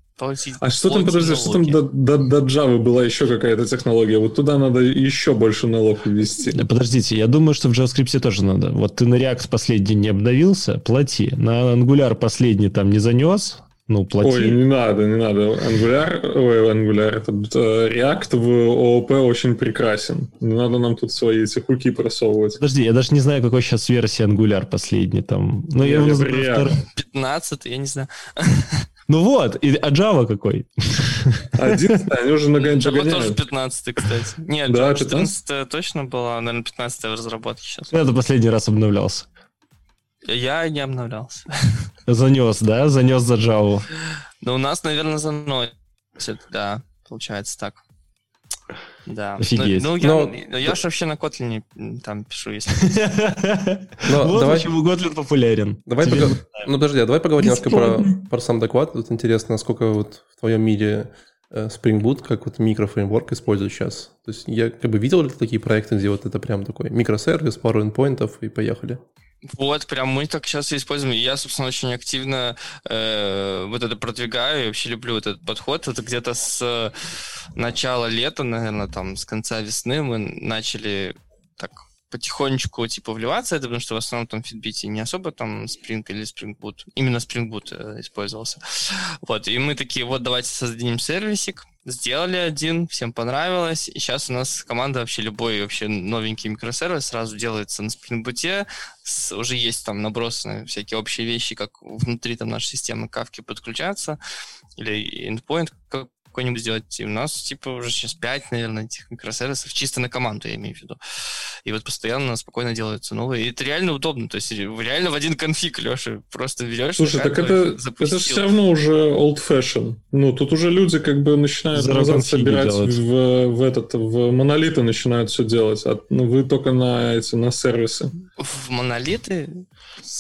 а что там, подожди, что там до, до, до Java была еще какая-то технология? Вот туда надо еще больше налог ввести. Подождите, я думаю, что в JavaScript тоже надо. Вот ты на React последний не обновился, плати. На Angular последний там не занес, ну, плати. Ой, не надо, не надо. Angular, ой, Angular, этот э, React в ООП очень прекрасен. Не надо нам тут свои эти хуки просовывать. Подожди, я даже не знаю, какой сейчас версия Angular последний там. Ну, я, я его знаю. 15, я не знаю. Ну вот, и, а Java какой? 11, они уже нагоняют. Java тоже 15, кстати. Нет, да, 14 точно была, наверное, 15 в разработке сейчас. Это последний раз обновлялся. Я не обновлялся. Занес, да? Занес за Java. Ну, у нас, наверное, заносит, да, получается так. Да. Офигеть. Ну, ну, я, Но... я же вообще на Kotlin там пишу, если... [LAUGHS] Вот почему Kotlin популярен. Давай Ну, подожди, а давай поговорим немножко про сам доклад. Тут интересно, насколько вот в твоем мире э, Spring Boot как вот микрофреймворк используют сейчас. То есть я как бы видел такие проекты, где вот это прям такой микросервис, пару endpointов и поехали. Вот, прям мы так сейчас используем. я, собственно, очень активно э, вот это продвигаю. Я вообще люблю этот подход. Это где-то с начала лета, наверное, там, с конца весны мы начали так потихонечку типа вливаться это, потому что в основном там в Fitbit не особо там Spring или Spring Boot, именно Spring Boot э, использовался. Вот, и мы такие, вот давайте создадим сервисик, сделали один, всем понравилось, и сейчас у нас команда вообще любой вообще новенький микросервис сразу делается на Boot, с, уже есть там набросаны всякие общие вещи, как внутри там нашей системы кавки подключаться, или endpoint какой-нибудь сделать. И у нас, типа, уже сейчас 5, наверное, этих микросервисов, чисто на команду, я имею в виду. И вот постоянно спокойно делаются новые. И это реально удобно. То есть реально в один конфиг, Леша, просто берешь... Слушай, так это, это все равно уже old fashion. Ну, тут уже люди как бы начинают назад собирать в, в, этот, в монолиты начинают все делать. А ну, вы только на эти, на сервисы. В монолиты?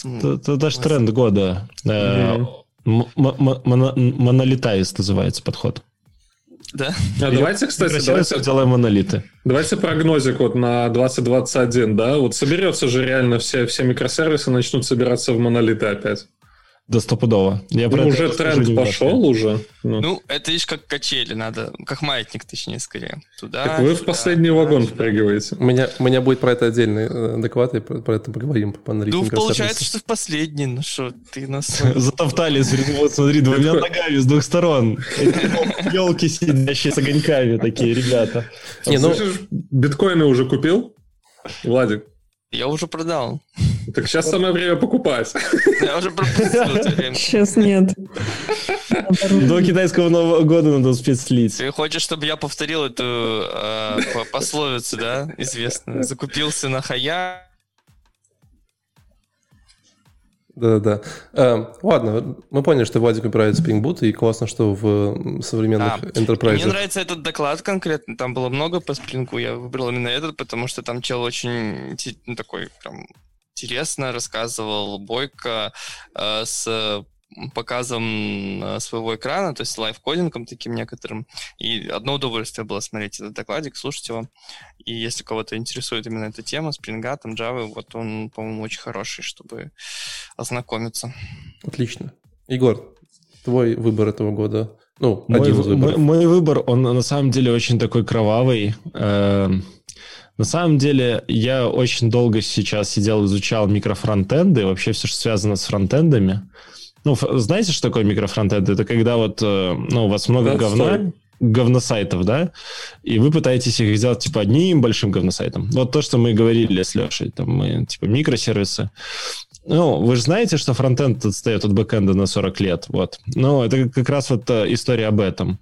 Это, это даже тренд года. Mm-hmm. Монолитаист называется подход. Да. А давайте, кстати, давайте, делаем монолиты. Давайте прогнозик вот на 2021, да? Вот соберется же реально все, все микросервисы начнут собираться в монолиты опять. Да стопудово. Я ну, уже тренд пошел уже. Ну. ну, это лишь как качели, надо, как маятник, точнее, скорее. Туда, так вы в последний вагон впрыгиваете. У меня, у меня будет про это отдельный э, доклад, и про, про это поговорим по Ну, получается, что в последний, ну что, ты нас... [LAUGHS] Затоптали, вот смотри, двумя ногами с двух сторон. Елки сидящие с огоньками такие, ребята. Не, ну... Биткоины уже купил? Владик? Я уже продал. Так сейчас самое время покупать. Я уже пропустил Сейчас нет. [LAUGHS] До китайского Нового года надо успеть слить. Ты хочешь, чтобы я повторил эту э, пословицу, да, известную? Закупился на хая, Да-да-да. Э, ладно, мы поняли, что Владик выбирает Spring Boot, и классно, что в современных да. enterprise... Мне нравится этот доклад конкретно, там было много по Spring, я выбрал именно этот, потому что там чел очень ну, такой прям интересно рассказывал, бойко, э, с показом э, своего экрана, то есть live coding ом таким некоторым. И одно удовольствие было смотреть этот докладик, слушать его. И если кого-то интересует именно эта тема, Spring, там, Java, вот он, по-моему, очень хороший, чтобы ознакомиться. Отлично. Егор, твой выбор этого года? Ну, мой, один из выборов. Мой, мой выбор, он на самом деле очень такой кровавый. Э, на самом деле, я очень долго сейчас сидел, изучал микрофронтенды, вообще все, что связано с фронтендами. Ну, знаете, что такое микрофронтенд? Это когда вот, э, ну, у вас много да, говна, говносайтов, да, и вы пытаетесь их сделать, типа, одним большим говносайтом. Вот то, что мы говорили с Лешей, там, мы, типа, микросервисы. Ну, вы же знаете, что фронтенд отстает от бэкенда на 40 лет, вот. Ну, это как раз вот э, история об этом.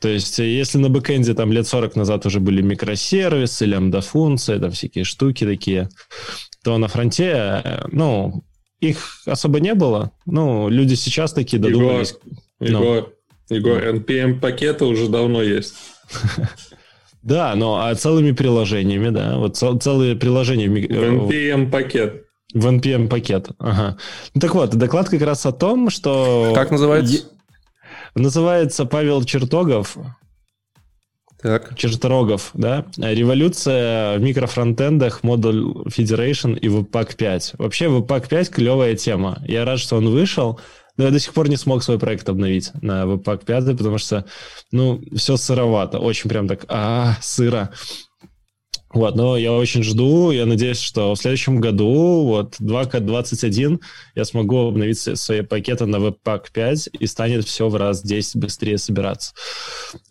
То есть, если на бэкенде там лет 40 назад уже были микросервисы, лямбда-функции, там всякие штуки такие, то на фронте, э, ну, их особо не было. Ну, люди сейчас такие додумались. Егор, ну. Егор, Егор, NPM-пакеты уже давно есть. [LAUGHS] Да, но а целыми приложениями, да. Вот цел, целые приложения. В NPM-пакет. В NPM-пакет, ага. Ну, так вот, доклад как раз о том, что... Как называется? Называется Павел Чертогов так. Черторогов, да? Революция в микрофронтендах, модуль Federation и Webpack 5. Вообще Webpack 5 клевая тема. Я рад, что он вышел, но я до сих пор не смог свой проект обновить на Webpack 5, потому что, ну, все сыровато. Очень прям так, а, сыро. Вот, но я очень жду, я надеюсь, что в следующем году, вот, 2К21, я смогу обновить свои пакеты на Webpack 5, и станет все в раз 10 быстрее собираться.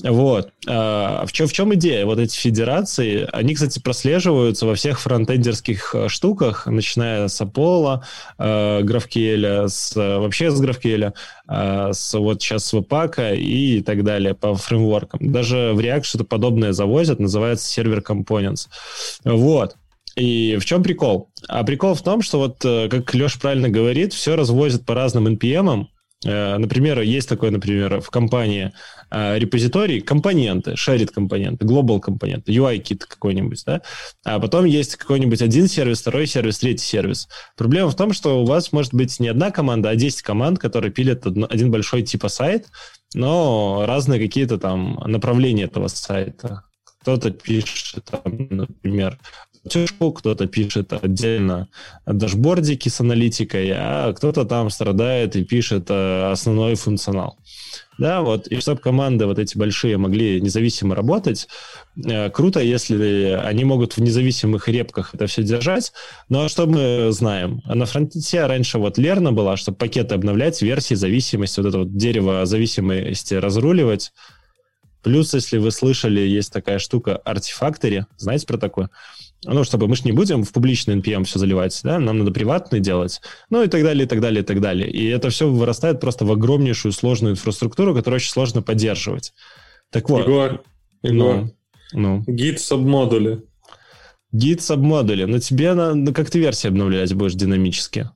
Вот. А в, чем, в чем идея? Вот эти федерации, они, кстати, прослеживаются во всех фронтендерских э, штуках, начиная с Apollo, э, GraphQL, с, вообще с GraphQL, э, с, вот сейчас с Webpack и так далее по фреймворкам. Даже в React что-то подобное завозят, называется сервер Components. Вот. И в чем прикол? А прикол в том, что вот, э, как Леша правильно говорит, все развозят по разным NPM. Э, например, есть такой, например, в компании э, репозиторий компоненты, шарит компоненты, global компоненты, UI-кит какой-нибудь, да? А потом есть какой-нибудь один сервис, второй сервис, третий сервис. Проблема в том, что у вас может быть не одна команда, а 10 команд, которые пилят один большой типа сайт, но разные какие-то там направления этого сайта. Кто-то пишет, там, например, платежку, кто-то пишет отдельно дашбордики с аналитикой, а кто-то там страдает и пишет э, основной функционал. Да, вот, и чтобы команды вот эти большие могли независимо работать, э, круто, если они могут в независимых репках это все держать, но что мы знаем? На фронте раньше вот Лерна была, чтобы пакеты обновлять, версии зависимости, вот это вот дерево зависимости разруливать, Плюс, если вы слышали, есть такая штука Artifactory. Знаете про такое? Ну, чтобы мы же не будем в публичный NPM все заливать, да, нам надо приватный делать, ну и так далее, и так далее, и так далее. И это все вырастает просто в огромнейшую сложную инфраструктуру, которую очень сложно поддерживать. Так вот. Егор, Егор, ну, ну. гид сабмодули. Гид сабмодули. Но тебе на, ну, как ты версии обновлять будешь динамически?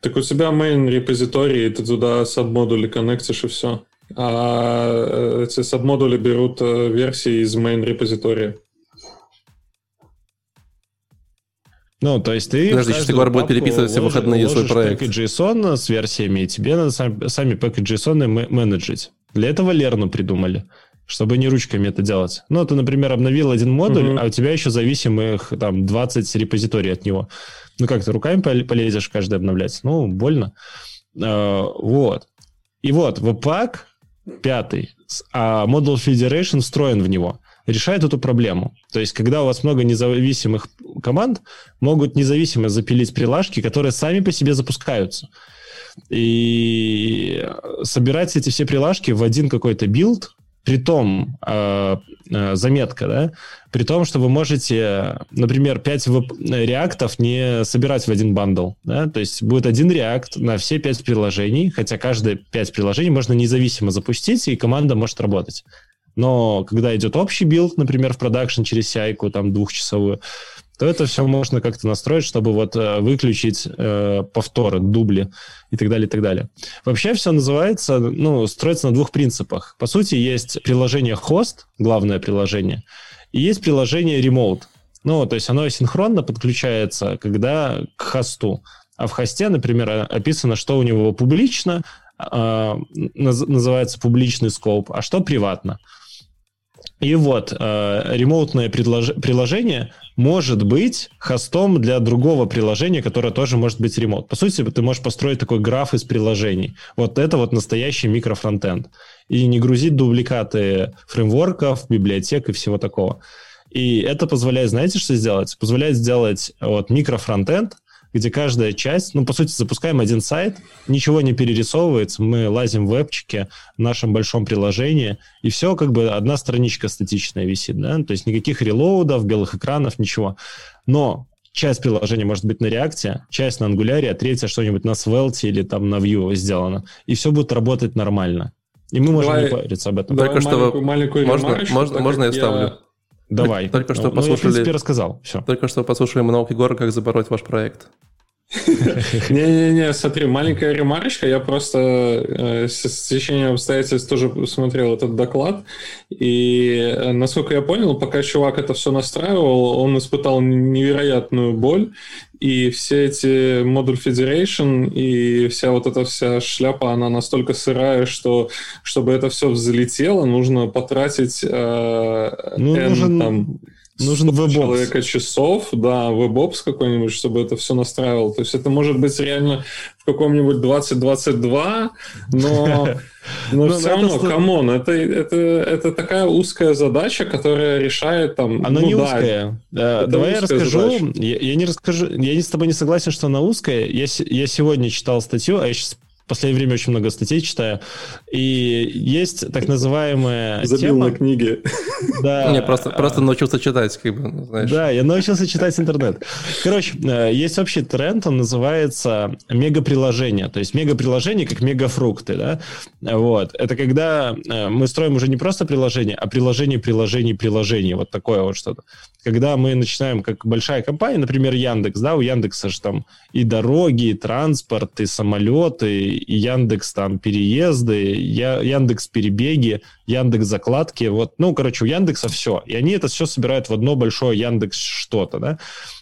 Так у тебя main репозиторий, ты туда сабмодули коннектишь и все. А э, эти сабмодули берут э, версии из main репозитория. Ну, то есть ты... Подожди, что Егор будет переписывать все выходные свой проект. JSON с версиями, и тебе надо сами, сами JSON менеджить. Для этого Лерну придумали, чтобы не ручками это делать. Ну, ты, например, обновил один модуль, угу. а у тебя еще зависимых там 20 репозиторий от него. Ну, как ты руками полезешь каждый обновлять? Ну, больно. А, вот. И вот, Webpack пятый, а Module Federation встроен в него решает эту проблему. То есть, когда у вас много независимых команд, могут независимо запилить приложки, которые сами по себе запускаются. И собирать эти все приложки в один какой-то билд, при том, э, э, заметка, да, при том, что вы можете, например, 5 реактов не собирать в один бандл, да, то есть будет один реакт на все 5 приложений, хотя каждое 5 приложений можно независимо запустить, и команда может работать. Но когда идет общий билд, например, в продакшн через CI, там двухчасовую, то это все можно как-то настроить, чтобы вот э, выключить э, повторы, дубли и так далее, и так далее. Вообще все называется, ну, строится на двух принципах. По сути, есть приложение хост, главное приложение, и есть приложение remote. Ну, то есть оно синхронно подключается, когда к хосту. А в хосте, например, описано, что у него публично, э, называется публичный скоп, а что приватно. И вот, э, ремоутное предлож... приложение может быть хостом для другого приложения, которое тоже может быть ремонт. По сути, ты можешь построить такой граф из приложений. Вот это вот настоящий микрофронтенд. И не грузить дубликаты фреймворков, библиотек и всего такого. И это позволяет, знаете, что сделать? Позволяет сделать вот микрофронтенд, где каждая часть, ну, по сути, запускаем один сайт, ничего не перерисовывается, мы лазим в вебчике в нашем большом приложении, и все как бы одна страничка статичная висит, да, то есть никаких релоудов, белых экранов, ничего. Но часть приложения может быть на React, часть на Angular, а третья что-нибудь на Svelte или там на Vue сделано. И все будет работать нормально. И мы можем давай, не париться об этом. Только что маленькую, маленькую можно, можно, можно я ставлю? Давай. Только что ну, послушали... Ну, я, в принципе, рассказал. Все. Только что послушали монолог Егора, как забороть ваш проект. Не-не-не, смотри, маленькая ремарочка. Я просто э, с течением обстоятельств тоже смотрел этот доклад. И, э, насколько я понял, пока чувак это все настраивал, он испытал невероятную боль. И все эти модуль Federation и вся вот эта вся шляпа, она настолько сырая, что чтобы это все взлетело, нужно потратить э, ну, N, нужен... там Нужен DevOps. человека часов, да, DevOps какой-нибудь, чтобы это все настраивал. То есть это может быть реально каком-нибудь 2022, но, [LAUGHS] но все равно, come on, это, это, это такая узкая задача, которая решает там... Она ну, не да, узкая. Давай я расскажу. Я, я не расскажу. Я с тобой не согласен, что она узкая. Я, я сегодня читал статью, а я сейчас в последнее время очень много статей читаю. И есть так называемая Забил тема... на книги. Да. [LAUGHS] Не, просто, просто научился читать, как бы, знаешь. Да, я научился читать интернет. Короче, э, есть общий тренд, он называется мегаприложение. То есть мегаприложение как мегафрукты, да? Вот. Это когда э, мы строим уже не просто приложение, а приложение, приложение, приложение. Вот такое вот что-то. Когда мы начинаем как большая компания, например, Яндекс, да, у Яндекса же там и дороги, и транспорт, и самолеты, Яндекс там переезды, Я, Яндекс перебеги, Яндекс закладки, вот, ну, короче, у Яндекса все, и они это все собирают в одно большое Яндекс что-то, да,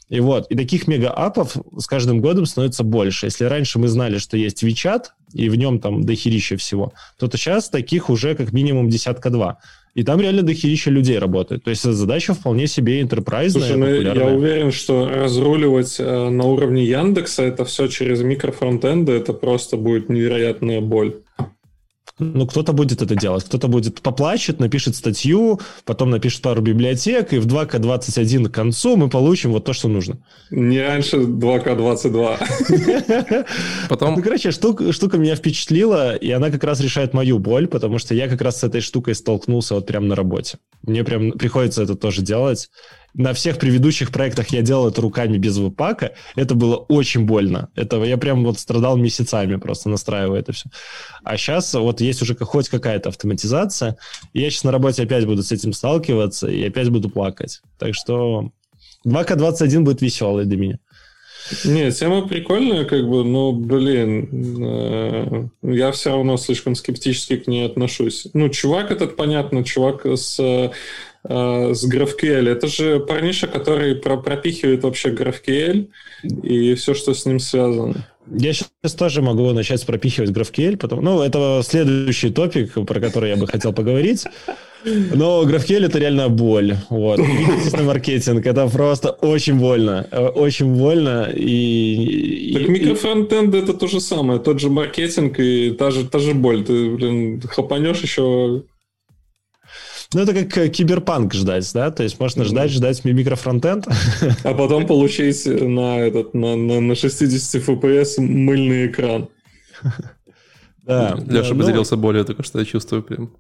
И вот, и таких мега-апов с каждым годом становится больше. Если раньше мы знали, что есть WeChat, и в нем там дохерища всего, то, то сейчас таких уже как минимум десятка-два. И там реально дохерища людей работает. То есть задача вполне себе интерпрайзная. Слушай, ну, я уверен, что разруливать э, на уровне Яндекса это все через микрофронтенды, это просто будет невероятная боль. Ну, кто-то будет это делать, кто-то будет поплачет, напишет статью, потом напишет пару библиотек, и в 2К21 к концу мы получим вот то, что нужно. Не раньше 2К22. [LAUGHS] Потом... Ну, короче, штука, штука меня впечатлила, и она как раз решает мою боль, потому что я как раз с этой штукой столкнулся вот прямо на работе. Мне прям приходится это тоже делать на всех предыдущих проектах я делал это руками без веб-пака. Это было очень больно. Это я прям вот страдал месяцами просто настраивая это все. А сейчас вот есть уже хоть какая-то автоматизация. И я сейчас на работе опять буду с этим сталкиваться и опять буду плакать. Так что 2К21 будет веселый для меня. Не, тема прикольная, как бы, но, блин, э, я все равно слишком скептически к ней отношусь. Ну, чувак этот, понятно, чувак с Э, с GraphQL. Это же парниша, который про пропихивает вообще GraphQL и все, что с ним связано. Я сейчас тоже могу начать пропихивать GraphQL, потому, ну, это следующий топик, про который я бы хотел поговорить. Но GraphQL это реально боль. Вот. На маркетинг, это просто очень больно. Э, очень больно. И, так микрофронтенд это то же самое, тот же маркетинг и та же, та же боль. Ты, блин, хлопанешь еще ну, это как э, киберпанк ждать, да? То есть можно ждать, ждать микрофронтенд. А потом [LAUGHS] получить на, этот, на, на, на 60 FPS мыльный экран. [LAUGHS] Да. Леша да, поделился но... более, только что я чувствую прям.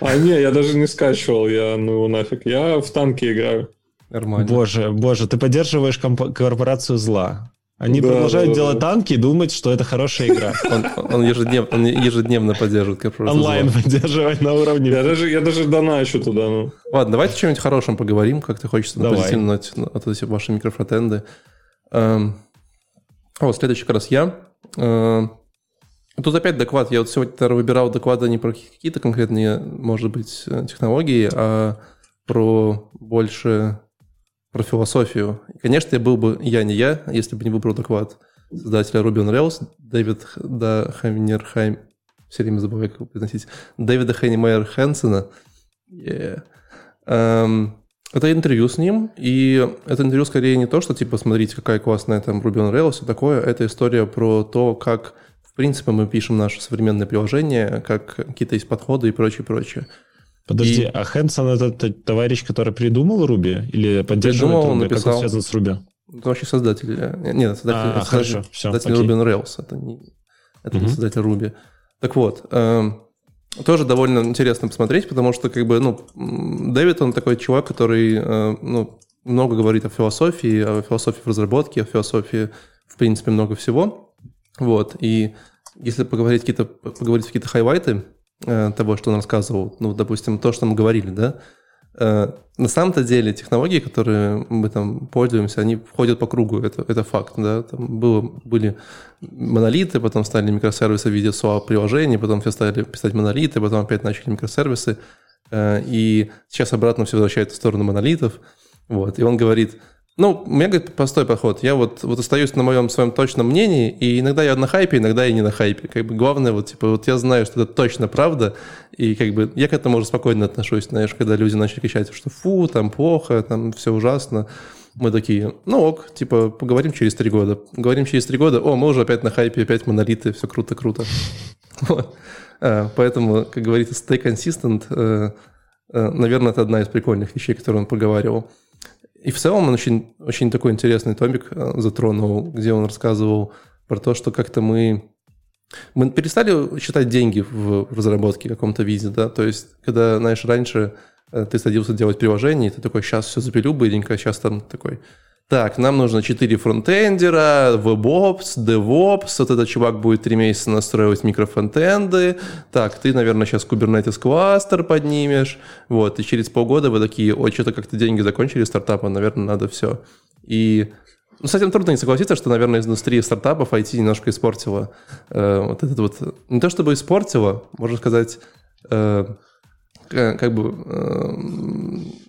А не, я даже не скачивал, я ну его нафиг. Я в танки играю. Нормально. Боже, боже, ты поддерживаешь комп- корпорацию зла. Они да, продолжают да, делать да. танки и думать, что это хорошая игра. [LAUGHS] Он, он, ежедневно, он ежедневно поддерживает корпорацию. Онлайн поддерживать на уровне. Я даже, я даже доначу туда. Ну. Ладно, давайте о чем-нибудь хорошем поговорим. Как ты хочешь на позитивно от эти ваши микрофронтенды. Эм, вот, следующий как раз я. Эм, тут опять доклад. Я вот сегодня выбирал доклады не про какие-то конкретные, может быть, технологии, а про больше про философию. И, конечно, я был бы я не я, если бы не выбрал доклад создателя Ruby on Rails, Дэвид да, Хаминерхайм, все время забываю, как его произносить, Дэвида Хеннимейер Хэнсона. Yeah. Um, это интервью с ним, и это интервью скорее не то, что типа смотрите, какая классная там Ruby on Rails и такое, это история про то, как в принципе мы пишем наше современное приложение, как какие-то есть подходы и прочее, прочее. Подожди, и... а Хэнсон это товарищ, который придумал Руби или поддерживает Руби? Написал... Как он связан с Руби? Это вообще создатель. Э, нет, создатель, а, создатель, хорошо, все, создатель on Rails. Это не, это угу. не создатель Ruby. Так вот, э, тоже довольно интересно посмотреть, потому что, как бы, ну, Дэвид, он такой чувак, который, э, ну, много говорит о философии, о философии в разработке, о философии, в принципе, много всего. Вот, и если поговорить какие-то, поговорить какие-то хайлайты, Э, того, что он рассказывал, ну, допустим, то, что мы говорили, да, э, на самом-то деле технологии, которые мы там пользуемся, они входят по кругу, это, это факт, да, там было, были монолиты, потом стали микросервисы в виде SOA-приложений, потом все стали писать монолиты, потом опять начали микросервисы, э, и сейчас обратно все возвращается в сторону монолитов, вот, и он говорит, ну, у меня, говорит, простой подход. Я вот, вот остаюсь на моем своем точном мнении, и иногда я на хайпе, иногда я не на хайпе. Как бы главное, вот, типа, вот я знаю, что это точно правда, и как бы я к этому уже спокойно отношусь, знаешь, когда люди начали кричать, что фу, там плохо, там все ужасно. Мы такие, ну ок, типа, поговорим через три года. Говорим через три года, о, мы уже опять на хайпе, опять монолиты, все круто-круто. [LAUGHS] А, поэтому, как говорится, stay consistent, э, э, наверное, это одна из прикольных вещей, которые он поговаривал. И в целом он очень, очень такой интересный томик э, затронул, где он рассказывал про то, что как-то мы мы перестали считать деньги в разработке в каком-то виде, да, то есть, когда, знаешь, раньше э, ты садился делать приложение, и ты такой, сейчас все запилю быренько, сейчас там такой, так, нам нужно 4 фронтендера, WebOps, DevOps, вот этот чувак будет 3 месяца настраивать микрофронтенды, так, ты, наверное, сейчас Kubernetes кластер поднимешь, вот, и через полгода вы такие, ой, что-то как-то деньги закончили стартапа, наверное, надо все. И ну, с этим трудно не согласиться, что, наверное, индустрия стартапов IT немножко испортила э, вот этот вот, не то чтобы испортила, можно сказать, э, как бы... Э,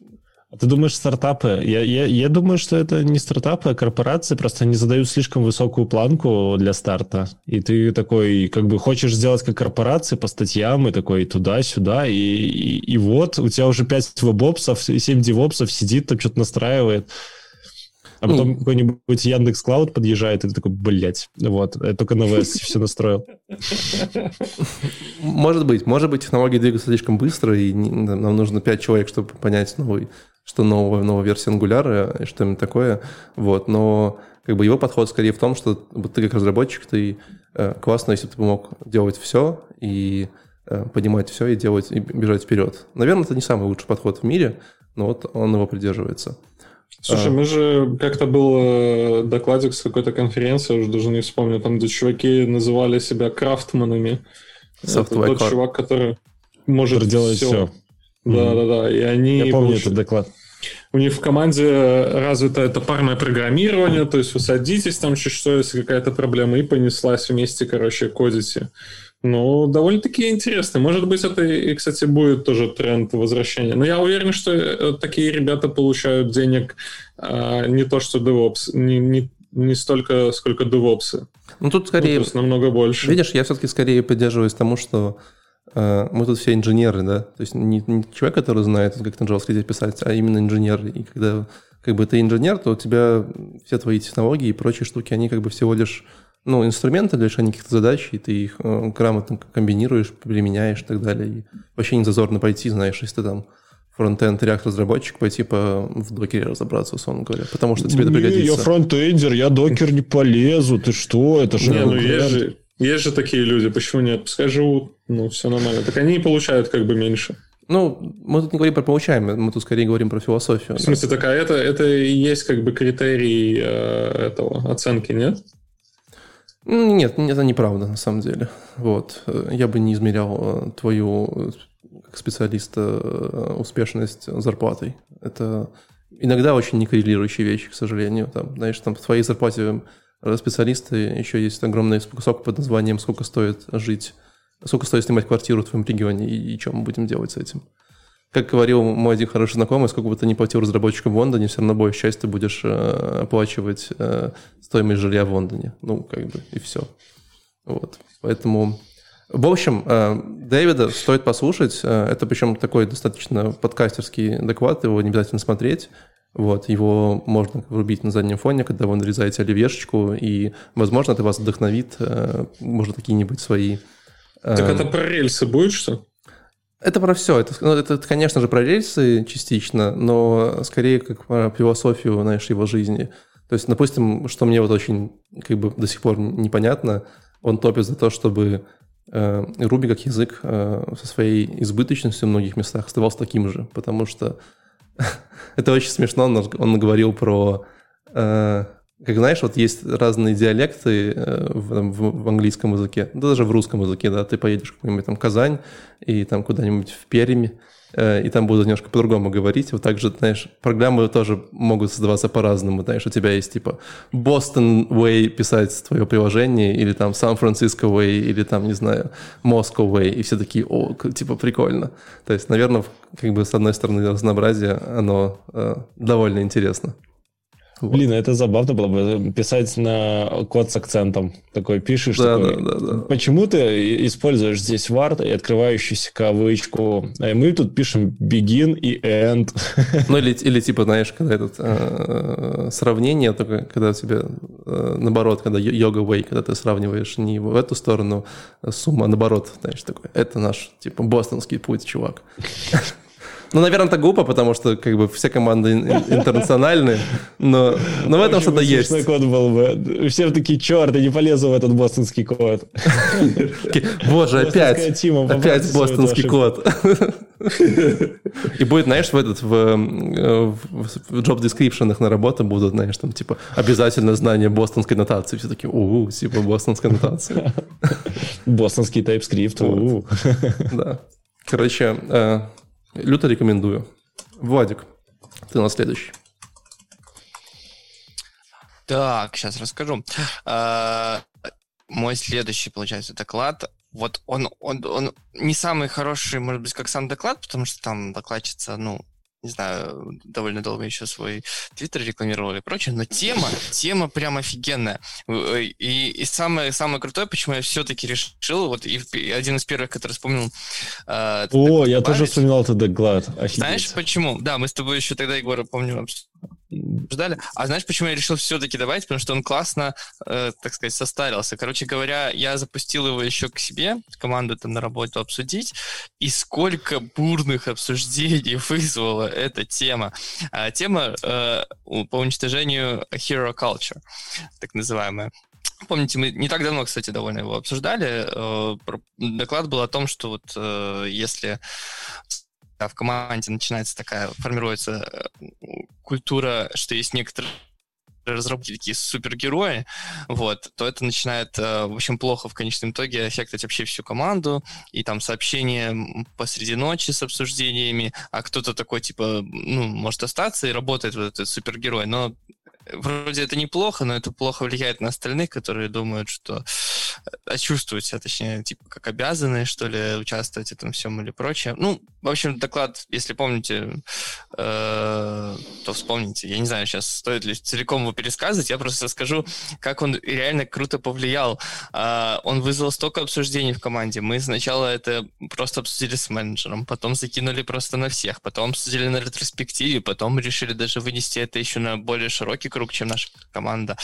ты думаешь, стартапы? Я, я, я думаю, что это не стартапы, а корпорации, просто они задают слишком высокую планку для старта. И ты такой, как бы хочешь сделать как корпорации по статьям, и такой туда-сюда, и, и, и вот у тебя уже 5 вебопсов, 7 девопсов сидит, там что-то настраивает. А потом ну, какой-нибудь Яндекс Клауд подъезжает, и ты такой, блядь, вот, я только на VS все настроил. Может быть, может быть, технологии двигаются слишком быстро, и нам нужно 5 человек, чтобы понять новый что новая, новая версия Angular и что-нибудь такое. Вот. Но как бы его подход скорее в том, что ты как разработчик, ты э, классно, если ты мог делать все и э, понимать все и делать и бежать вперед. Наверное, это не самый лучший подход в мире, но вот он его придерживается. Слушай, а. мы же как-то был э, докладик с какой-то конференции, уже даже не вспомню, там, где чуваки называли себя крафтманами. Software это тот чувак, который может делать все. все. Да, да, да. И они... Я помню этот доклад. У них в команде развито это парное программирование, то есть вы садитесь там чуть что, если какая-то проблема, и понеслась вместе, короче, кодите. Ну, довольно-таки интересно. Может быть, это и, кстати, будет тоже тренд возвращения. Но я уверен, что э, такие ребята получают денег а, не то, что DevOps, не, не, не столько, сколько DevOps. Ну, тут скорее... Ну, то есть намного больше. Видишь, я все-таки скорее поддерживаюсь тому, что мы тут все инженеры, да, то есть не, не человек, который знает, как на JavaScript писать, а именно инженер. И когда как бы ты инженер, то у тебя все твои технологии и прочие штуки, они как бы всего лишь ну, инструменты для решения каких-то задач, и ты их э, грамотно комбинируешь, применяешь и так далее. И вообще не зазорно пойти, знаешь, если ты там фронтенд React разработчик пойти по в докере разобраться, условно говоря, потому что тебе не, это пригодится. Я фронтендер, я докер не полезу, ты что, это же... Не, ну есть же, есть же такие люди, почему нет? Пускай живут, ну, все нормально. Так они и получают как бы меньше. Ну, мы тут не говорим про получаемое, мы тут скорее говорим про философию. В смысле, да. такая это, это и есть как бы критерий э, этого оценки, нет? Нет, это неправда, на самом деле. Вот. Я бы не измерял э, твою, как специалиста, э, успешность зарплатой. Это иногда очень некоррелирующие вещи, к сожалению. Там, знаешь, там в твоей зарплате специалисты, еще есть огромный кусок под названием «Сколько стоит жить», сколько стоит снимать квартиру в твоем регионе и, и что мы будем делать с этим. Как говорил мой один хороший знакомый, сколько бы ты ни платил разработчикам в Лондоне, все равно большую часть ты будешь э, оплачивать э, стоимость жилья в Лондоне. Ну, как бы, и все. Вот. Поэтому... В общем, э, Дэвида стоит послушать. Э, это причем такой достаточно подкастерский доклад, его не обязательно смотреть. Вот, его можно врубить на заднем фоне, когда вы нарезаете оливьешечку, и, возможно, это вас вдохновит, э, может, какие-нибудь свои... Э, так это про рельсы будет, что? Это про все. Это, ну, это, конечно же, про рельсы частично, но скорее как про философию, знаешь, его жизни. То есть, допустим, что мне вот очень как бы до сих пор непонятно, он топит за то, чтобы э, Руби как язык э, со своей избыточностью в многих местах оставался таким же, потому что [LAUGHS] это очень смешно. Он, говорил про... Э, как знаешь, вот есть разные диалекты э, в, в, в английском языке, да даже в русском языке, да, ты поедешь в какую-нибудь там Казань и там куда-нибудь в Перми, и там будут немножко по-другому говорить. Вот так же, знаешь, программы тоже могут создаваться по-разному. Знаешь, у тебя есть типа Boston Way писать твое приложение, или там Сан-Франциско Way, или там, не знаю, Moscow Way, и все такие, о, типа прикольно. То есть, наверное, как бы с одной стороны разнообразие, оно э, довольно интересно. Вот. Блин, это забавно было бы писать на код с акцентом. Такой пишешь, да, такой, да, да, да. почему ты используешь здесь word и открывающуюся кавычку, а мы тут пишем begin и end. Ну или, [LAUGHS] или типа, знаешь, когда этот э, сравнение, только когда у тебя э, наоборот, когда йога way, когда ты сравниваешь не в эту сторону сумма, а наоборот, знаешь, такой, это наш, типа, бостонский путь, чувак. [LAUGHS] Ну, наверное, это глупо, потому что как бы все команды интернациональные, но, но в этом что-то есть. код был бы. Все такие, черт, я не полезу в этот бостонский код. Боже, опять, опять бостонский код. И будет, знаешь, в этот, в, в job description на работу будут, знаешь, там, типа, обязательно знание бостонской нотации. Все такие, у типа, бостонская нотация. Бостонский TypeScript, Да. Короче, э, Люто рекомендую. Владик, ты на следующий. Так, сейчас расскажу. А, мой следующий, получается, доклад. Вот он, он, он не самый хороший, может быть, как сам доклад, потому что там докладчица, ну, не знаю, довольно долго еще свой твиттер рекламировал и прочее, но тема, [LAUGHS] тема прям офигенная. И, и самое, самое крутое, почему я все-таки решил, вот и, и один из первых, который вспомнил... Э, О, я тоже вспоминал этот доклад. Знаешь почему? Да, мы с тобой еще тогда, Егор, помню, ждали. А знаешь, почему я решил все-таки добавить? Потому что он классно, э, так сказать, состарился. Короче говоря, я запустил его еще к себе, команду там на работу обсудить, и сколько бурных обсуждений [LAUGHS] вызвала эта тема. А, тема э, по уничтожению hero culture, так называемая. Помните, мы не так давно, кстати, довольно его обсуждали. Э, доклад был о том, что вот э, если в команде начинается такая, формируется э, культура, что есть некоторые разработки такие супергерои, вот, то это начинает, э, в общем, плохо в конечном итоге аффектовать вообще всю команду, и там сообщения посреди ночи с обсуждениями, а кто-то такой, типа, ну, может остаться и работает вот этот супергерой, но вроде это неплохо, но это плохо влияет на остальных, которые думают, что а чувствуют себя, точнее, типа, как обязанные, что ли, участвовать в этом всем или прочее. Ну, в общем, доклад, если помните, э, то вспомните. Я не знаю, сейчас стоит ли целиком его пересказывать, я просто расскажу, как он реально круто повлиял. Э, он вызвал столько обсуждений в команде. Мы сначала это просто обсудили с менеджером, потом закинули просто на всех, потом обсудили на ретроспективе, потом решили даже вынести это еще на более широкий круг, чем наша команда.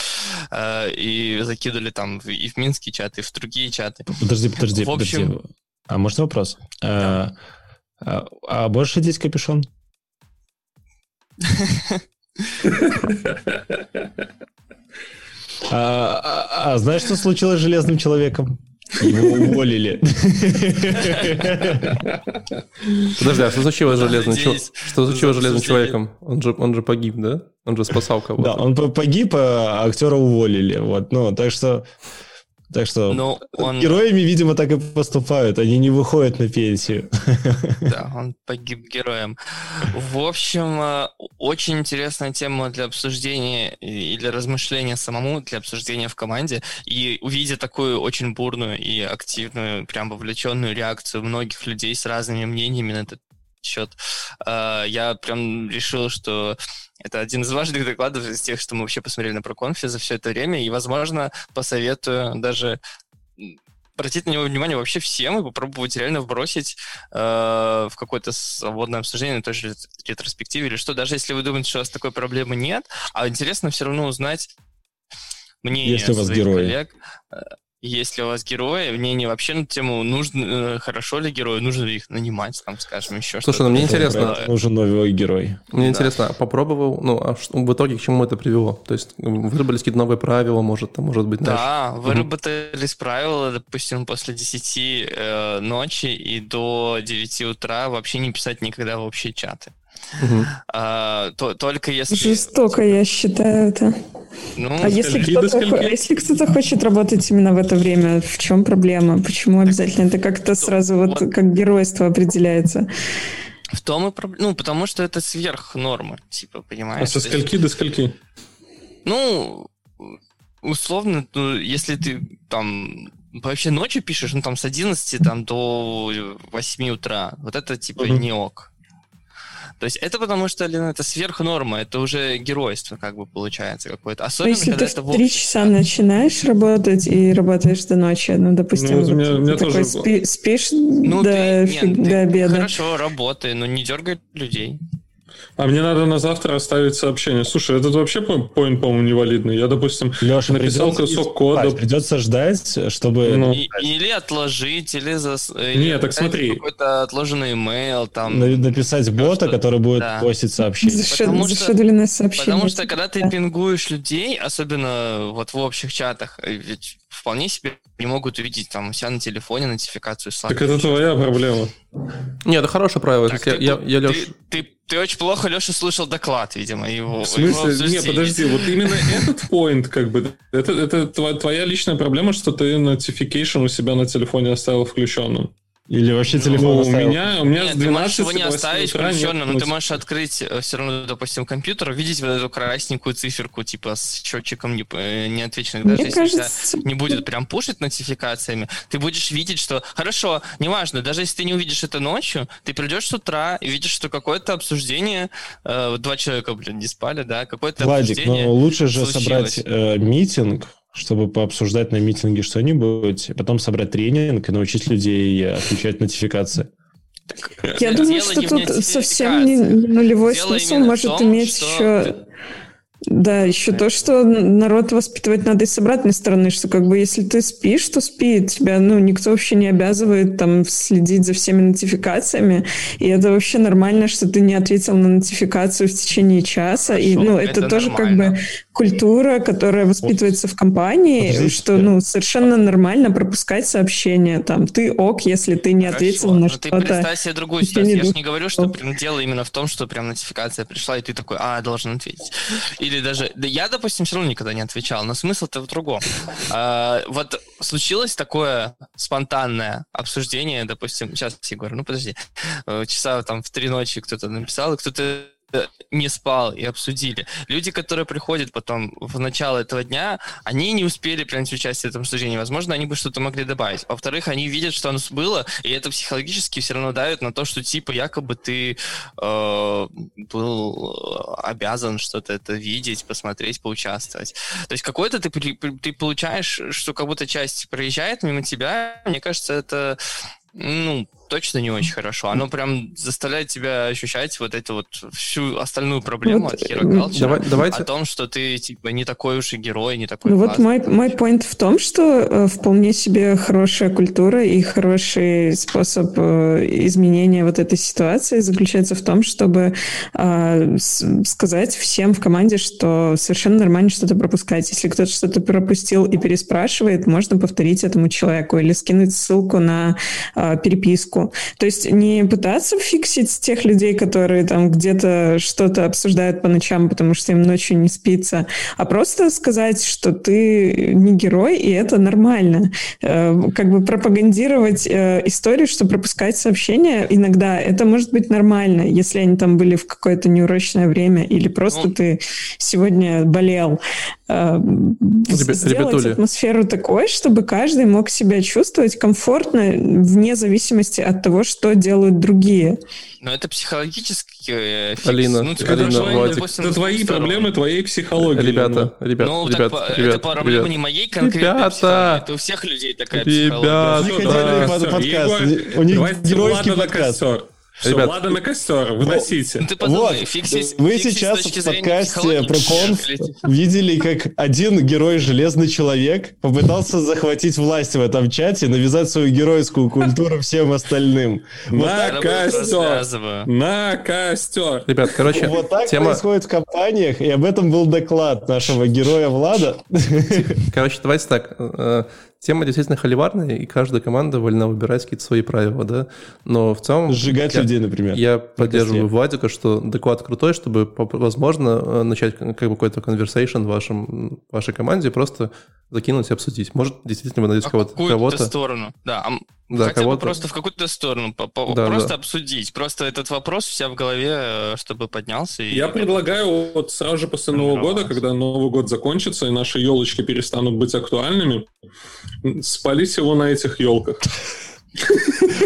Э, и закидывали там и в Минский чат, и в другие чаты. Подожди, подожди, в общем... подожди. А можно вопрос? Да. А, а, а можешь одеть капюшон? [LAUGHS] А, а, а знаешь, что случилось с Железным Человеком? Его уволили. Подожди, а что случилось с Железным Человеком? Что случилось с Железным Человеком? Он же, он же погиб, да? Он же спасал кого-то. Да, он погиб, а актера уволили. Вот, ну, так что так что Но он... героями, видимо, так и поступают. Они не выходят на пенсию. Да, он погиб героем. В общем, э, очень интересная тема для обсуждения и для размышления самому, для обсуждения в команде. И увидя такую очень бурную и активную, прям вовлеченную реакцию многих людей с разными мнениями на этот счет, э, я прям решил, что это один из важных докладов из тех, что мы вообще посмотрели на проконфе за все это время, и, возможно, посоветую даже обратить на него внимание вообще всем и попробовать реально вбросить э, в какое-то свободное обсуждение на той же ретроспективе или что, даже если вы думаете, что у вас такой проблемы нет, а интересно все равно узнать мнение если у вас герои. коллег. Э, если у вас герои, мнение вообще на тему, нужно, э, хорошо ли герои, нужно ли их нанимать, там, скажем, еще что-то. Слушай, ну мне интересно... Нужен новый герой. Мне да. интересно, а попробовал, ну, а в итоге к чему это привело? То есть выработались какие-то новые правила, может, там, может быть, Да, дальше? выработались угу. правила, допустим, после 10 э, ночи и до 9 утра вообще не писать никогда в общие чаты. Угу. А, то, только если... Жестоко, я считаю это. Ну, а если кто-то, а если кто-то хочет работать именно в это время, в чем проблема? Почему обязательно это как-то сразу вот, вот как геройство определяется? В том и проблема. Ну, потому что это сверх нормы, типа, понимаешь? А со скольки до скольки? Ну, условно, ну, если ты там вообще ночью пишешь, ну, там, с 11 там, до 8 утра, вот это, типа, uh-huh. не ок. То есть это потому, что, Лена, это сверхнорма, это уже геройство, как бы получается какое-то. Особенно, если когда ты в три часа начинаешь работать и работаешь до ночи, ну, допустим, ну, вот меня, меня такой тоже... спи, спишь ну, до, ты, нет, до ты обеда. Хорошо, работай, но не дергай людей. А мне надо на завтра оставить сообщение. Слушай, этот вообще поинт, по-моему, невалидный. Я, допустим, Леша, написал кусок кода. Придется ждать, чтобы... Ну. И, или отложить, или... За... Нет, так смотри. Какой-то отложенный имейл там. Написать бота, который будет да. постить сообщение. Потому что, сообщение. Потому что, когда ты пингуешь людей, особенно вот в общих чатах, ведь вполне себе не могут увидеть там у себя на телефоне нотификацию Slack. Так это твоя проблема. Нет, это хорошее правило. Так, я, ты, я, я, Леш... ты, ты, ты очень плохо, Леша, слышал доклад, видимо, его В смысле? Его Нет, подожди, вот именно этот point, как бы, это, это твоя личная проблема, что ты notification у себя на телефоне оставил включенным. Или вообще ну, телефон у меня, у меня Нет, с 12 ты можешь его не оставить включенным, но ты можешь открыть э, все равно, допустим, компьютер, видеть вот эту красненькую циферку, типа с счетчиком не, э, неотвеченных, даже Мне если кажется... не будет прям пушить нотификациями, ты будешь видеть, что... Хорошо, неважно, даже если ты не увидишь это ночью, ты придешь с утра и видишь, что какое-то обсуждение, э, два человека, блин, не спали, да, какое-то Владик, обсуждение но лучше же случилось. собрать э, митинг, чтобы пообсуждать на митинге что-нибудь, потом собрать тренинг и научить людей отключать нотификации. Я думаю, что тут совсем не нулевой Дело смысл может том, иметь что... еще да, еще то, что народ воспитывать надо и с обратной стороны, что как бы если ты спишь, то спи, тебя, ну, никто вообще не обязывает там следить за всеми нотификациями, и это вообще нормально, что ты не ответил на нотификацию в течение часа, Хорошо, и, ну, это, это тоже нормально. как бы культура, которая воспитывается в компании, Подождите. что, ну, совершенно нормально пропускать сообщения, там, ты ок, если ты не Хорошо, ответил на что-то. ты представь себе другую ситуацию, я же не говорю, что прям дело именно в том, что прям нотификация пришла, и ты такой, а, должен ответить. Или даже... Да я, допустим, все равно никогда не отвечал, но смысл-то в другом. А, вот случилось такое спонтанное обсуждение, допустим, сейчас, Егор, ну подожди, э, часа там в три ночи кто-то написал, кто-то не спал и обсудили. Люди, которые приходят потом в начало этого дня, они не успели принять участие в этом обсуждении. Возможно, они бы что-то могли добавить. Во-вторых, они видят, что оно было, и это психологически все равно давит на то, что типа якобы ты э, был обязан что-то это видеть, посмотреть, поучаствовать. То есть какой-то ты, ты получаешь, что как будто часть проезжает мимо тебя. Мне кажется, это ну, точно не очень хорошо. Оно прям заставляет тебя ощущать вот эту вот всю остальную проблему вот, от Hero Culture, давай, давайте... о том, что ты типа не такой уж и герой, не такой Ну вот мой, мой point в том, что э, вполне себе хорошая культура и хороший способ э, изменения вот этой ситуации заключается в том, чтобы э, сказать всем в команде, что совершенно нормально что-то пропускать. Если кто-то что-то пропустил и переспрашивает, можно повторить этому человеку или скинуть ссылку на э, переписку то есть не пытаться фиксить тех людей, которые там где-то что-то обсуждают по ночам, потому что им ночью не спится, а просто сказать, что ты не герой, и это нормально. Э, как бы пропагандировать э, историю, что пропускать сообщения иногда, это может быть нормально, если они там были в какое-то неурочное время, или просто ну, ты сегодня болел. Э, сделать ребятули. атмосферу такой, чтобы каждый мог себя чувствовать комфортно вне зависимости от того, что делают другие. Но это психологически фикс. Алина, ну, Алина, Владик. Допустим, это твои проблемы, твоей психологии. Ребята, ребята, ну, ребят, так, ребят, это проблема ребят. не моей конкретной ребята, это у всех людей такая ребята, психология. Ребята. У них геройский подкаст. Все, Ребят, ладно на костер, выносите. Ну, ты подумай, вот, фиксить, вы фиксить сейчас в подкасте про конф видели, как один герой Железный Человек попытался захватить власть в этом чате, навязать свою геройскую культуру всем остальным. На костер! На костер! Ребят, короче, Вот так происходит в компаниях, и об этом был доклад нашего героя Влада. Короче, давайте так. Тема действительно холиварная, и каждая команда вольна выбирать какие-то свои правила, да. Но в целом... Сжигать я, людей, например. Я поддерживаю Владика, что доклад крутой, чтобы, возможно, э, начать как бы какой-то conversation в вашем, вашей команде, просто закинуть и обсудить. Может, действительно вы найдете а кого-то. Какую-то сторону, да. Да, Хотя бы просто в какую-то сторону, да, просто да. обсудить. Просто этот вопрос у себя в голове, э, чтобы поднялся. И... Я предлагаю вот сразу же после Нового года, когда Новый год закончится, и наши елочки перестанут быть актуальными, спалить его на этих елках.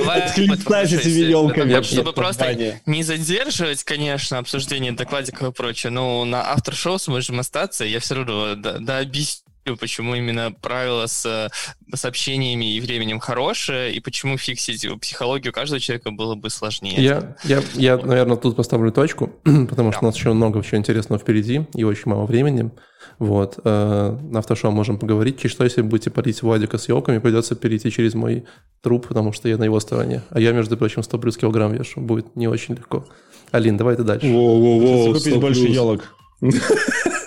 Откликнать этими елками. Чтобы просто не задерживать, конечно, обсуждение докладиков и прочее, но на автор-шоу сможем остаться, я все равно да, объясню почему именно правило с э, сообщениями и временем хорошее, и почему фиксить психологию каждого человека было бы сложнее. Я, я, я наверное, тут поставлю точку, [CLEARS THROAT] потому что у нас еще много чего интересного впереди и очень мало времени. Вот. Э, на автошоу можем поговорить. Чуть что, если будете парить Владика с елками, придется перейти через мой труп, потому что я на его стороне. А я, между прочим, 100 плюс килограмм вешу. Будет не очень легко. Алин, давай ты дальше. Воу-воу-воу, купить больше елок. [LAUGHS]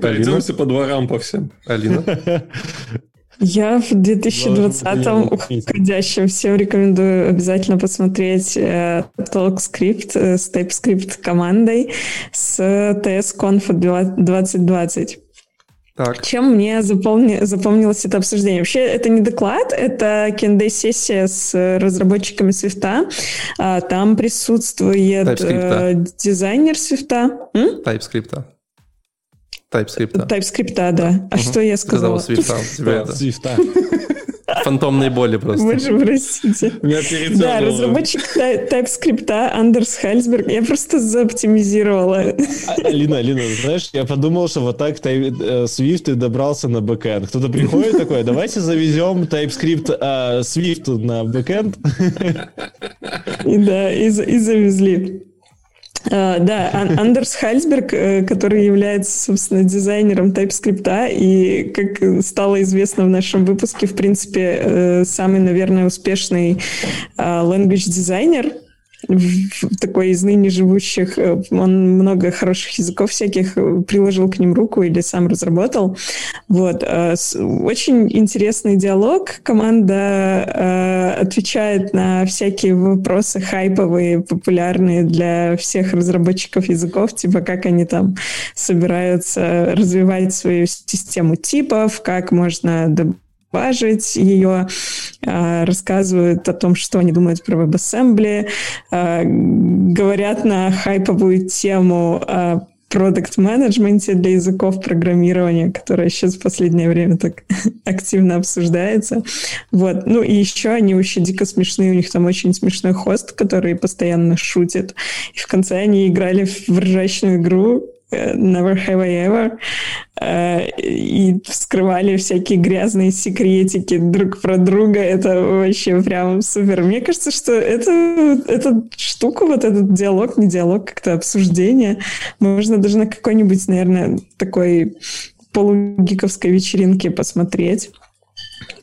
Пройдемся по дворам по всем. Алина? Я в 2020-м уходящем всем рекомендую обязательно посмотреть э, TalkScript э, с TypeScript командой с TS Conf 2020. Так. Чем мне запомни, запомнилось это обсуждение? Вообще, это не доклад, это кендей-сессия с разработчиками Свифта. Там присутствует э, дизайнер Swift а. TypeScript. TypeScript. TypeScript, да. А угу. что я сказала? Сказала Swift а. Swift а. [LAUGHS] Фантомные боли просто. Боже, простите. Да, разработчик TypeScript Андерс Хейлсберг. Я просто заоптимизировала. А, Алина, Алина, знаешь, я подумал, что вот так э, Swift и добрался на бэкэнд. Кто-то приходит такой, давайте завезем TypeScript а, Swift на бэкэнд. И да, и завезли. Uh, да, Андерс Хальсберг, э, который является, собственно, дизайнером TypeScript, и, как стало известно в нашем выпуске, в принципе, э, самый, наверное, успешный а, language дизайнер такой из ныне живущих, э, он много хороших языков всяких э, приложил к ним руку или сам разработал. Вот. Э, очень интересный диалог. Команда отвечает на всякие вопросы хайповые, популярные для всех разработчиков языков, типа как они там собираются развивать свою систему типов, как можно важить ее, а, рассказывают о том, что они думают про WebAssembly, а, говорят на хайповую тему о продукт-менеджменте для языков программирования, которая сейчас в последнее время так [LAUGHS] активно обсуждается. Вот. Ну и еще они очень дико смешные, у них там очень смешной хост, который постоянно шутит. И в конце они играли в ржачную игру, Never Have I Ever, э, и вскрывали всякие грязные секретики друг про друга. Это вообще прям супер. Мне кажется, что это, эта штука, вот этот диалог, не диалог, как-то обсуждение, можно даже на какой-нибудь, наверное, такой полугиковской вечеринке посмотреть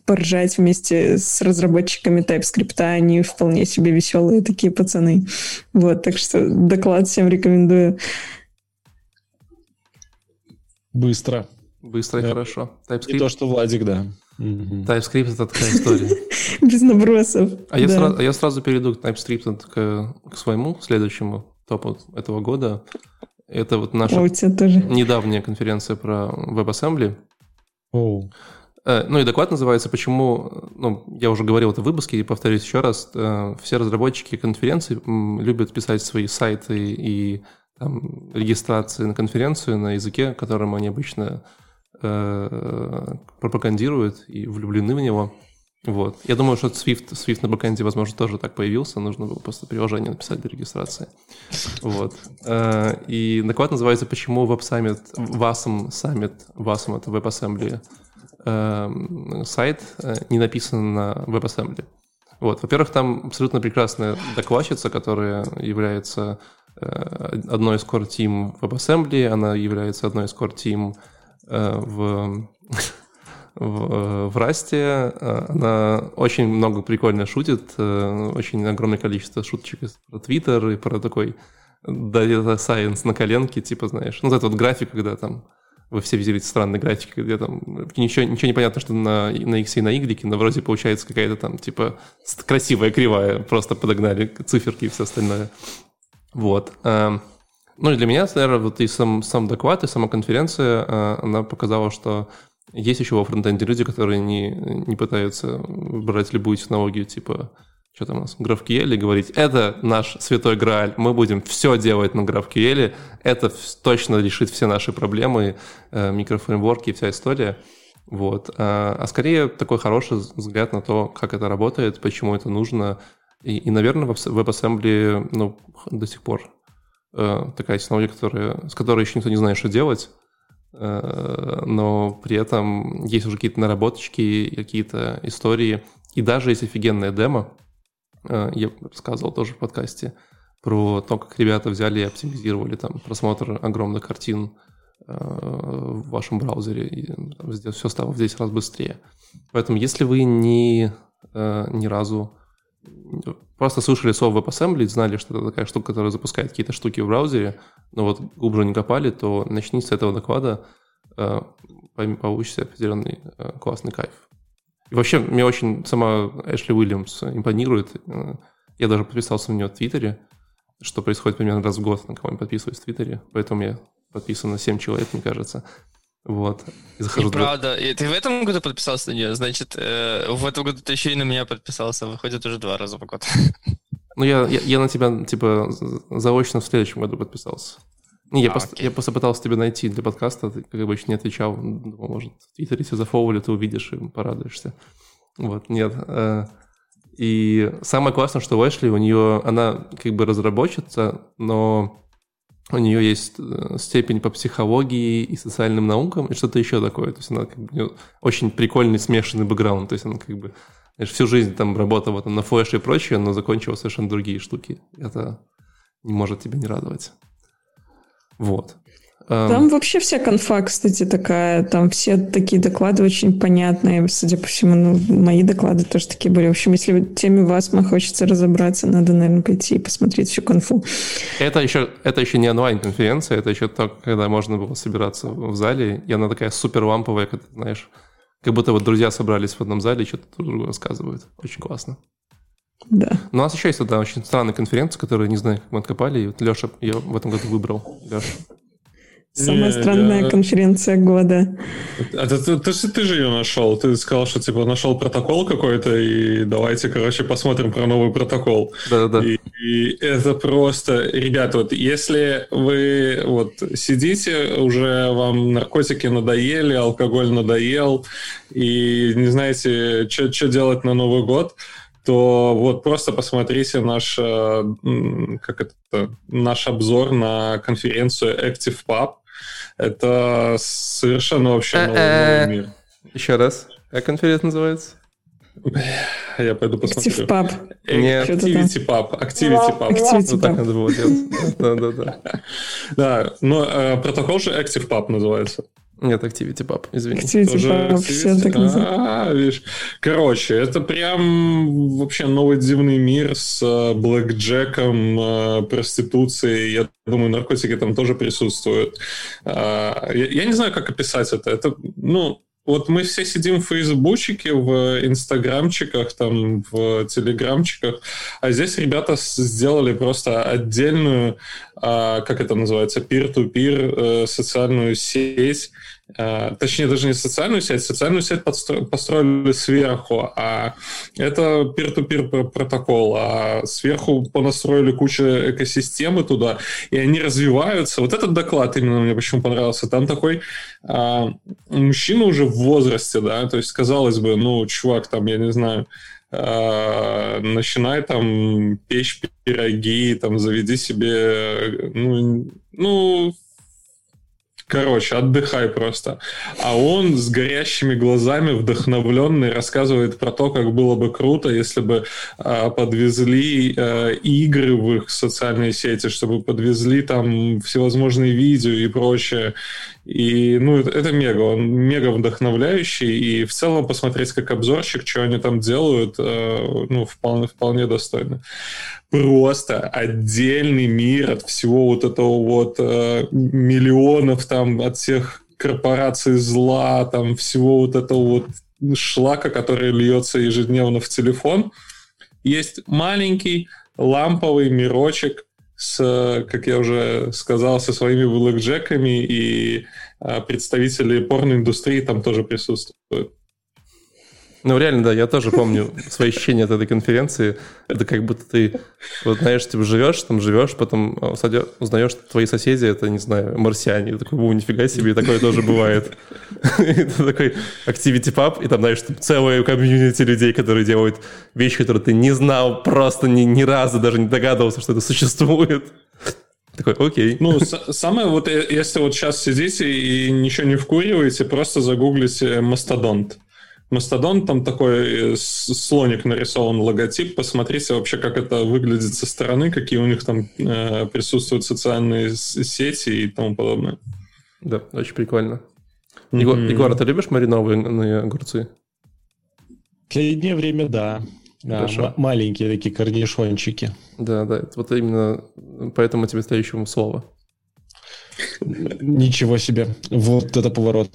поржать вместе с разработчиками TypeScript. Они вполне себе веселые такие пацаны. Вот, так что доклад всем рекомендую. Быстро. Быстро и да. хорошо. TypeScript. И то, что Владик, да. TypeScript — это такая история. [LAUGHS] Без набросов. А, да. я сразу, а я сразу перейду к TypeScript к, к своему следующему топу этого года. Это вот наша недавняя конференция про WebAssembly. Oh. Ну и доклад называется «Почему...» Ну, я уже говорил это в выпуске, и повторюсь еще раз. Э, все разработчики конференции любят писать свои сайты и там, регистрации на конференцию на языке, которым они обычно э, пропагандируют и влюблены в него. Вот. Я думаю, что Swift, Swift на бэкэнде, возможно, тоже так появился. Нужно было просто приложение написать для регистрации. Вот. Э, и доклад называется «Почему WebSummit, WASM Summit, WASM — это WebAssembly, э, сайт не написан на WebAssembly». Вот. Во-первых, там абсолютно прекрасная докладчица, которая является одной из core team в WebAssembly, она является одной из core team э, в, [LAUGHS] в, в Rust. Она очень много прикольно шутит, э, очень огромное количество шуточек про Twitter и про такой data science на коленке, типа, знаешь, ну, это вот график, когда там вы все видели странные графики, где там ничего, ничего не понятно, что на, на X и на Y, но вроде получается какая-то там, типа, красивая кривая, просто подогнали циферки и все остальное. Вот. Эм, ну и для меня, наверное, вот и сам, сам доклад, и сама конференция, э, она показала, что есть еще во фронтенде люди, которые не, не пытаются брать любую технологию, типа, что там у нас, GraphQL, и говорить, это наш святой грааль, мы будем все делать на GraphQL, это точно решит все наши проблемы, э, микрофреймворки и вся история. Вот. А, а скорее такой хороший взгляд на то, как это работает, почему это нужно, и, и наверное, WebAssembly ну, до сих пор э, такая технология, которая, с которой еще никто не знает, что делать, э, но при этом есть уже какие-то наработочки, какие-то истории. И даже есть офигенная демо, э, я рассказывал тоже в подкасте, про то, как ребята взяли и оптимизировали там просмотр огромных картин э, в вашем браузере, и там, все стало в 10 раз быстрее. Поэтому если вы ни, э, ни разу просто слышали слово WebAssembly, знали, что это такая штука, которая запускает какие-то штуки в браузере, но вот глубже не копали, то начните с этого доклада, э, получите определенный э, классный кайф. И вообще, мне очень сама Эшли Уильямс импонирует. Э, я даже подписался на нее в Твиттере, что происходит примерно раз в год, на кого я подписываюсь в Твиттере, поэтому я подписан на 7 человек, мне кажется. Вот. И захожу... И правда. И ты в этом году подписался на нее? Значит, э, в этом году ты еще и на меня подписался. Выходит уже два раза в год. [LAUGHS] Ну, я, я, я на тебя, типа, заочно в следующем году подписался. Не, я, а, просто, я просто пытался тебя найти для подкаста, ты, как обычно, не отвечал. Думал, может, в Твиттере тебя зафолвили, ты увидишь и порадуешься. Вот, нет. Э, и самое классное, что в Эшли у нее, она как бы разработчица, но у нее есть э, степень по психологии и социальным наукам, и что-то еще такое. То есть она как бы очень прикольный смешанный бэкграунд. То есть она как бы знаешь, всю жизнь там работала там, на флеше и прочее, но закончила совершенно другие штуки. Это не может тебя не радовать. Вот. Там um, вообще вся конфа, кстати, такая. Там все такие доклады очень понятные. Судя по всему, ну, мои доклады тоже такие были. В общем, если теме ВАСМа хочется разобраться, надо, наверное, пойти и посмотреть всю конфу. Это еще, это еще не онлайн-конференция, это еще то, когда можно было собираться в зале. И она такая супер ламповая, как ты знаешь. Как будто вот друзья собрались в одном зале и что-то друг другу рассказывают. Очень классно. Да. Ну, у нас еще есть одна очень странная конференция, которую, не знаю, как мы откопали, и вот Леша ее в этом году выбрал. Леша. Самая странная я... конференция года. А ты, ты, же ее нашел. Ты сказал, что типа нашел протокол какой-то, и давайте, короче, посмотрим про новый протокол. Да-да-да. И, и это просто, ребята, вот если вы вот сидите, уже вам наркотики надоели, алкоголь надоел, и не знаете, что делать на Новый год, то вот просто посмотрите наш, э, как это, наш обзор на конференцию ActivePub. Это совершенно вообще новый, новый мир. Еще раз. Как конференция называется? Я пойду посмотрю. ActivePub. Нет. Activity Pub. Activity Pub. Activity Вот так надо было делать. [LAUGHS] Да, да, да. Да, но э, протокол же ActivePub называется. Нет, Activity Pub, извини. Activity Тоже Pub, все так. А, видишь. Короче, это прям вообще новый дивный мир с э, блэкджеком, э, проституцией. Я думаю, наркотики там тоже присутствуют. А, я, я не знаю, как описать это. Это, ну, вот мы все сидим в фейсбучике, в инстаграмчиках, там, в телеграмчиках, а здесь ребята сделали просто отдельную, а, как это называется, peer-to-peer э, социальную сеть, точнее, даже не социальную сеть, социальную сеть построили сверху, а это peer-to-peer протокол, а сверху понастроили кучу экосистемы туда, и они развиваются. Вот этот доклад именно мне почему понравился. Там такой а, мужчина уже в возрасте, да, то есть, казалось бы, ну, чувак, там, я не знаю, Uh, начинай там печь пироги, там заведи себе, ну, ну Короче, отдыхай просто. А он с горящими глазами, вдохновленный, рассказывает про то, как было бы круто, если бы э, подвезли э, игры в их социальные сети, чтобы подвезли там всевозможные видео и прочее. И, ну, это, мега, он мега вдохновляющий, и в целом посмотреть как обзорщик, что они там делают, э, ну, вполне, вполне достойно просто отдельный мир от всего вот этого вот э, миллионов там, от всех корпораций зла, там всего вот этого вот шлака, который льется ежедневно в телефон. Есть маленький ламповый мирочек с, как я уже сказал, со своими блэкджеками, и э, представители порноиндустрии там тоже присутствуют. Ну, реально, да, я тоже помню свои ощущения от этой конференции. Это как будто ты, вот, знаешь, типа живешь, там живешь, потом а, узнаешь, что твои соседи, это, не знаю, марсиане. Ты такой, о, нифига себе, такое тоже бывает. [LAUGHS] Это такой activity pub, и там, знаешь, целое комьюнити людей, которые делают вещи, которые ты не знал просто ни, ни разу, даже не догадывался, что это существует. Такой, окей. Ну, самое вот, э, если вот сейчас сидите и ничего не вкуриваете, просто загуглите мастодонт. Мастодон, там такой э, слоник нарисован, логотип. Посмотрите вообще, как это выглядит со стороны, какие у них там э, присутствуют социальные сети и тому подобное. Да, очень прикольно. Mm-hmm. Егор, Егор, а ты любишь маринованные огурцы? В последнее время, да. Хорошо. м- маленькие такие корнишончики. Да, да, вот именно поэтому тебе следующему слово. Ничего себе. Вот это поворот.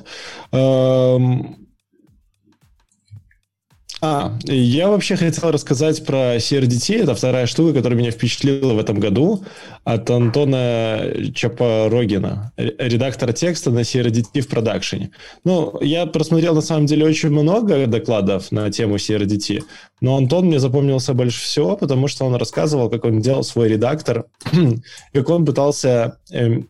А, я вообще хотел рассказать про CRDT. Это вторая штука, которая меня впечатлила в этом году от Антона Чапорогина, редактора текста на CRDT в продакшене. Ну, я просмотрел на самом деле очень много докладов на тему CRDT, но Антон мне запомнился больше всего, потому что он рассказывал, как он делал свой редактор, [CLEARS THROAT] как он пытался эм,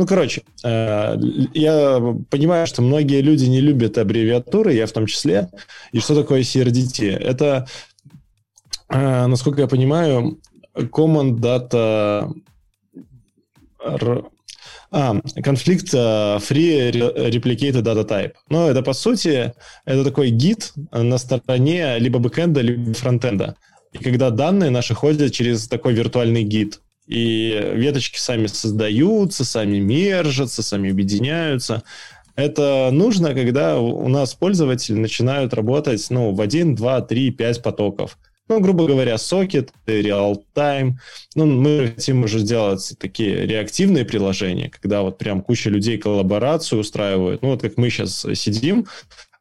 ну, короче, э, я понимаю, что многие люди не любят аббревиатуры, я в том числе. И что такое CRDT? Это, э, насколько я понимаю, Common Data... А, конфликт Free Replicated Data Type. Ну, это, по сути, это такой гид на стороне либо бэкэнда, либо фронтенда. И когда данные наши ходят через такой виртуальный гид. И веточки сами создаются, сами мержатся, сами объединяются. Это нужно, когда у нас пользователи начинают работать ну, в 1, 2, 3, 5 потоков. Ну, грубо говоря, сокет, real-time. Ну, мы хотим уже сделать такие реактивные приложения, когда вот прям куча людей коллаборацию устраивают. Ну, вот как мы сейчас сидим,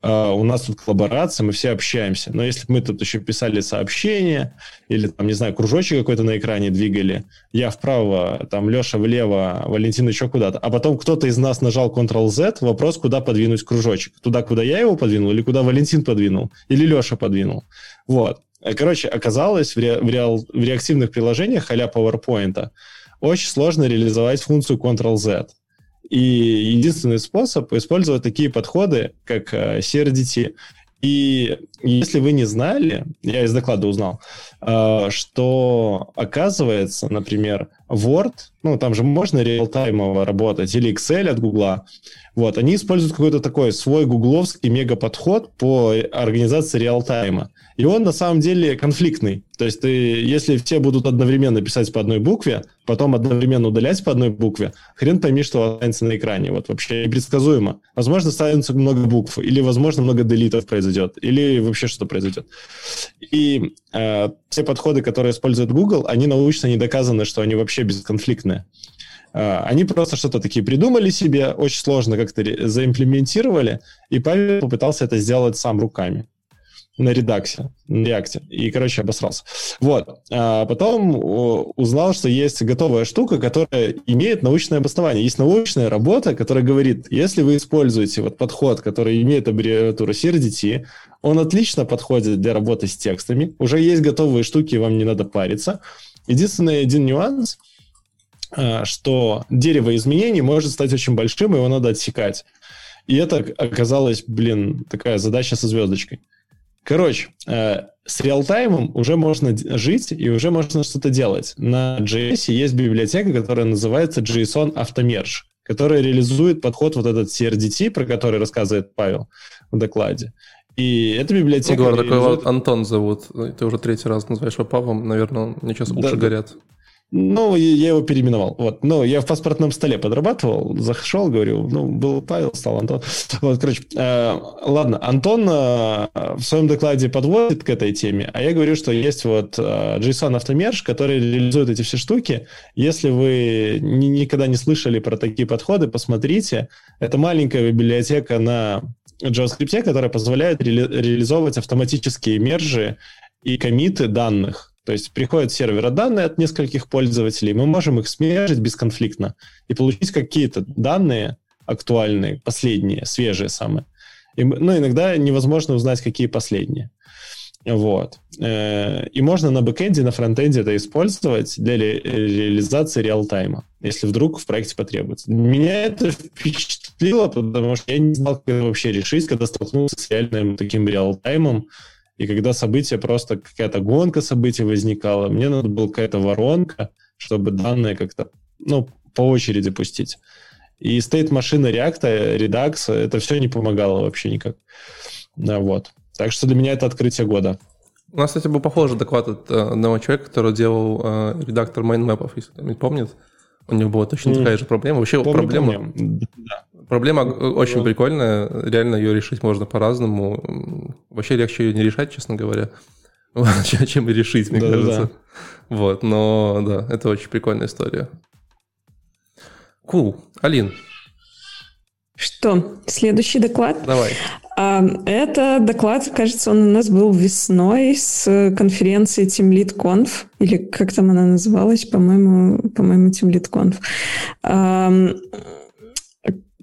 у нас тут коллаборация, мы все общаемся. Но если бы мы тут еще писали сообщения, или там, не знаю, кружочек какой-то на экране двигали, я вправо, там Леша влево, Валентин еще куда-то, а потом кто-то из нас нажал Ctrl-Z, вопрос, куда подвинуть кружочек. Туда, куда я его подвинул, или куда Валентин подвинул, или Леша подвинул. Вот. Короче, оказалось, в, ре, в, реал, в реактивных приложениях а PowerPoint очень сложно реализовать функцию Ctrl-Z. И единственный способ использовать такие подходы, как э, CRDT. И если вы не знали, я из доклада узнал, э, что оказывается, например, Word, ну там же можно реалтаймово работать, или Excel от Гугла, вот, они используют какой-то такой свой гугловский мега-подход по организации реалтайма. И он на самом деле конфликтный. То есть ты, если все будут одновременно писать по одной букве, потом одновременно удалять по одной букве, хрен пойми, что останется на экране. Вот вообще непредсказуемо. Возможно, ставится много букв, или, возможно, много делитов произойдет, или вообще что-то произойдет. И э, все подходы, которые использует Google, они научно не доказаны, что они вообще бесконфликтные. Э, они просто что-то такие придумали себе, очень сложно как-то заимплементировали, и Павел попытался это сделать сам руками на редаксе, на реакте. И, короче, обосрался. Вот. А потом узнал, что есть готовая штука, которая имеет научное обоснование. Есть научная работа, которая говорит, если вы используете вот подход, который имеет аббревиатуру CRDT, он отлично подходит для работы с текстами. Уже есть готовые штуки, вам не надо париться. Единственный один нюанс, а, что дерево изменений может стать очень большим, его надо отсекать. И это оказалось, блин, такая задача со звездочкой. Короче, э, с реалтаймом уже можно жить и уже можно что-то делать. На JS есть библиотека, которая называется JSON Automerge, которая реализует подход вот этот CRDT, про который рассказывает Павел в докладе. И эта библиотека... Эдуард, реализует... такой Антон зовут. Ты уже третий раз называешь его Павлом. Наверное, мне сейчас уши да, горят. Ну, я его переименовал. Вот. Ну, я в паспортном столе подрабатывал, зашел, говорю, ну, был Павел, стал Антон. Вот, короче, э, ладно, Антон э, в своем докладе подводит к этой теме, а я говорю, что есть вот э, JSON автомерж, который реализует эти все штуки. Если вы ни, никогда не слышали про такие подходы, посмотрите. Это маленькая библиотека на JavaScript, которая позволяет ре реализовывать автоматические мержи и комиты данных то есть приходят сервера данные от нескольких пользователей, мы можем их смежить бесконфликтно и получить какие-то данные актуальные, последние, свежие самые. И, ну, иногда невозможно узнать, какие последние. Вот. Э, и можно на бэкэнде, на фронтенде это использовать для ре- реализации реалтайма, если вдруг в проекте потребуется. Меня это впечатлило, потому что я не знал, как это вообще решить, когда столкнулся с реальным таким реалтаймом, и когда события, просто какая-то гонка событий возникала, мне надо была какая-то воронка, чтобы данные как-то, ну, по очереди пустить. И стоит машина React, Redux, это все не помогало вообще никак. Да, вот. Так что для меня это открытие года. У нас, кстати, был похожий доклад от э, одного человека, который делал э, редактор майнмэпов, если кто-нибудь помнит. У него была точно такая же проблема. Вообще помню, проблема... Помню. Да. Проблема очень прикольная, реально ее решить можно по-разному. Вообще легче ее не решать, честно говоря, [LAUGHS] чем решить, мне да, кажется. Да. Вот, но да, это очень прикольная история. Кул. Cool. Алин. Что, следующий доклад? Давай. А, это доклад, кажется, он у нас был весной с конференции Team Lead Conf, или как там она называлась, по-моему, по-моему, Team Lead Conf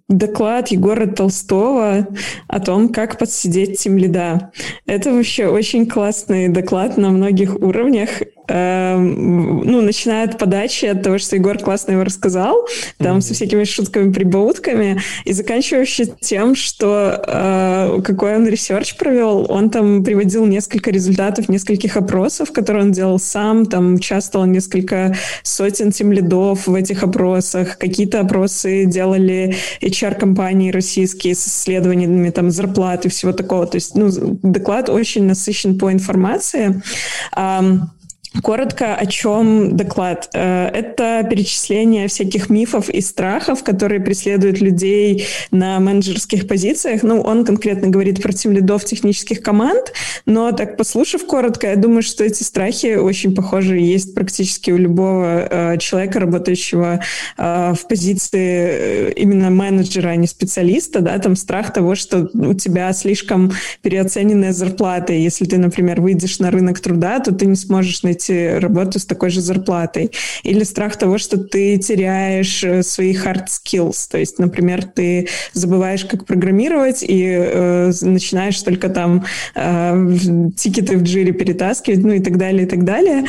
доклад Егора Толстого о том, как подсидеть тимлида. Это вообще очень классный доклад на многих уровнях. Эм, ну, начиная от подачи, от того, что Егор классно его рассказал, там mm-hmm. со всякими шутками, прибаутками, и заканчивающий тем, что э, какой он research провел, он там приводил несколько результатов, нескольких опросов, которые он делал сам, там участвовал несколько сотен тимлидов в этих опросах, какие-то опросы делали HR-компании российские с исследованиями там зарплаты, всего такого. То есть, ну, доклад очень насыщен по информации. Коротко, о чем доклад? Э, это перечисление всяких мифов и страхов, которые преследуют людей на менеджерских позициях. Ну, он конкретно говорит про тем лидов технических команд, но так послушав коротко, я думаю, что эти страхи очень похожи есть практически у любого э, человека, работающего э, в позиции именно менеджера, а не специалиста, да, там страх того, что у тебя слишком переоцененная зарплата. Если ты, например, выйдешь на рынок труда, то ты не сможешь найти найти работу с такой же зарплатой. Или страх того, что ты теряешь э, свои hard skills. То есть, например, ты забываешь, как программировать, и э, начинаешь только там э, тикеты в джире перетаскивать, ну и так далее, и так далее.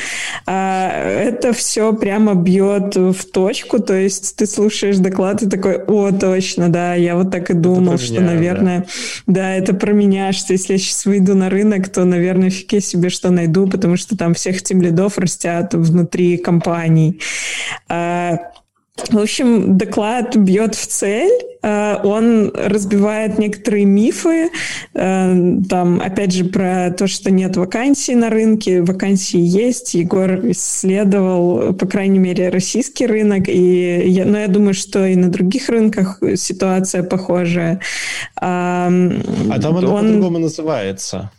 А это все прямо бьет в точку, то есть ты слушаешь доклад и такой, о, точно, да, я вот так и думал, меня, что, наверное, да. да, это про меня, что если я сейчас выйду на рынок, то, наверное, фиг я себе что найду, потому что там всех тем лидов растят внутри компаний. А, в общем, доклад бьет в цель, а, он разбивает некоторые мифы, а, там, опять же, про то, что нет вакансий на рынке, вакансии есть, Егор исследовал, по крайней мере, российский рынок, и я, но я думаю, что и на других рынках ситуация похожая. А, там оно он... по-другому называется.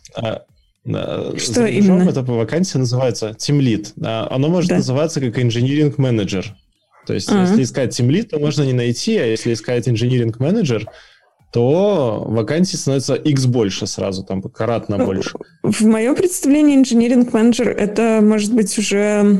Что именно? Это по вакансии называется Team Lead. Оно может да. называться как Engineering Manager. То есть, uh-huh. если искать Team Lead, то можно не найти, а если искать Engineering Manager, то вакансий становится X больше сразу, там каратно ну, больше. В моем представлении инженеринг менеджер это может быть уже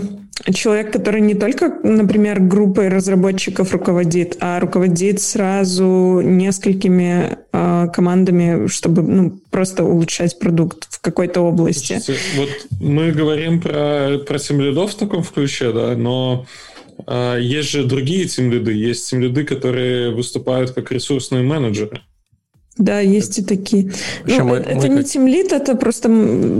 человек, который не только, например, группой разработчиков руководит, а руководит сразу несколькими э, командами, чтобы ну, просто улучшать продукт в какой-то области. Слушайте, вот мы говорим про, про тимлидов в таком ключе, да, но есть же другие тимлиды, есть тимлиды, которые выступают как ресурсные менеджеры. Да, есть и такие. ну, мы, это мы не тимлит, это просто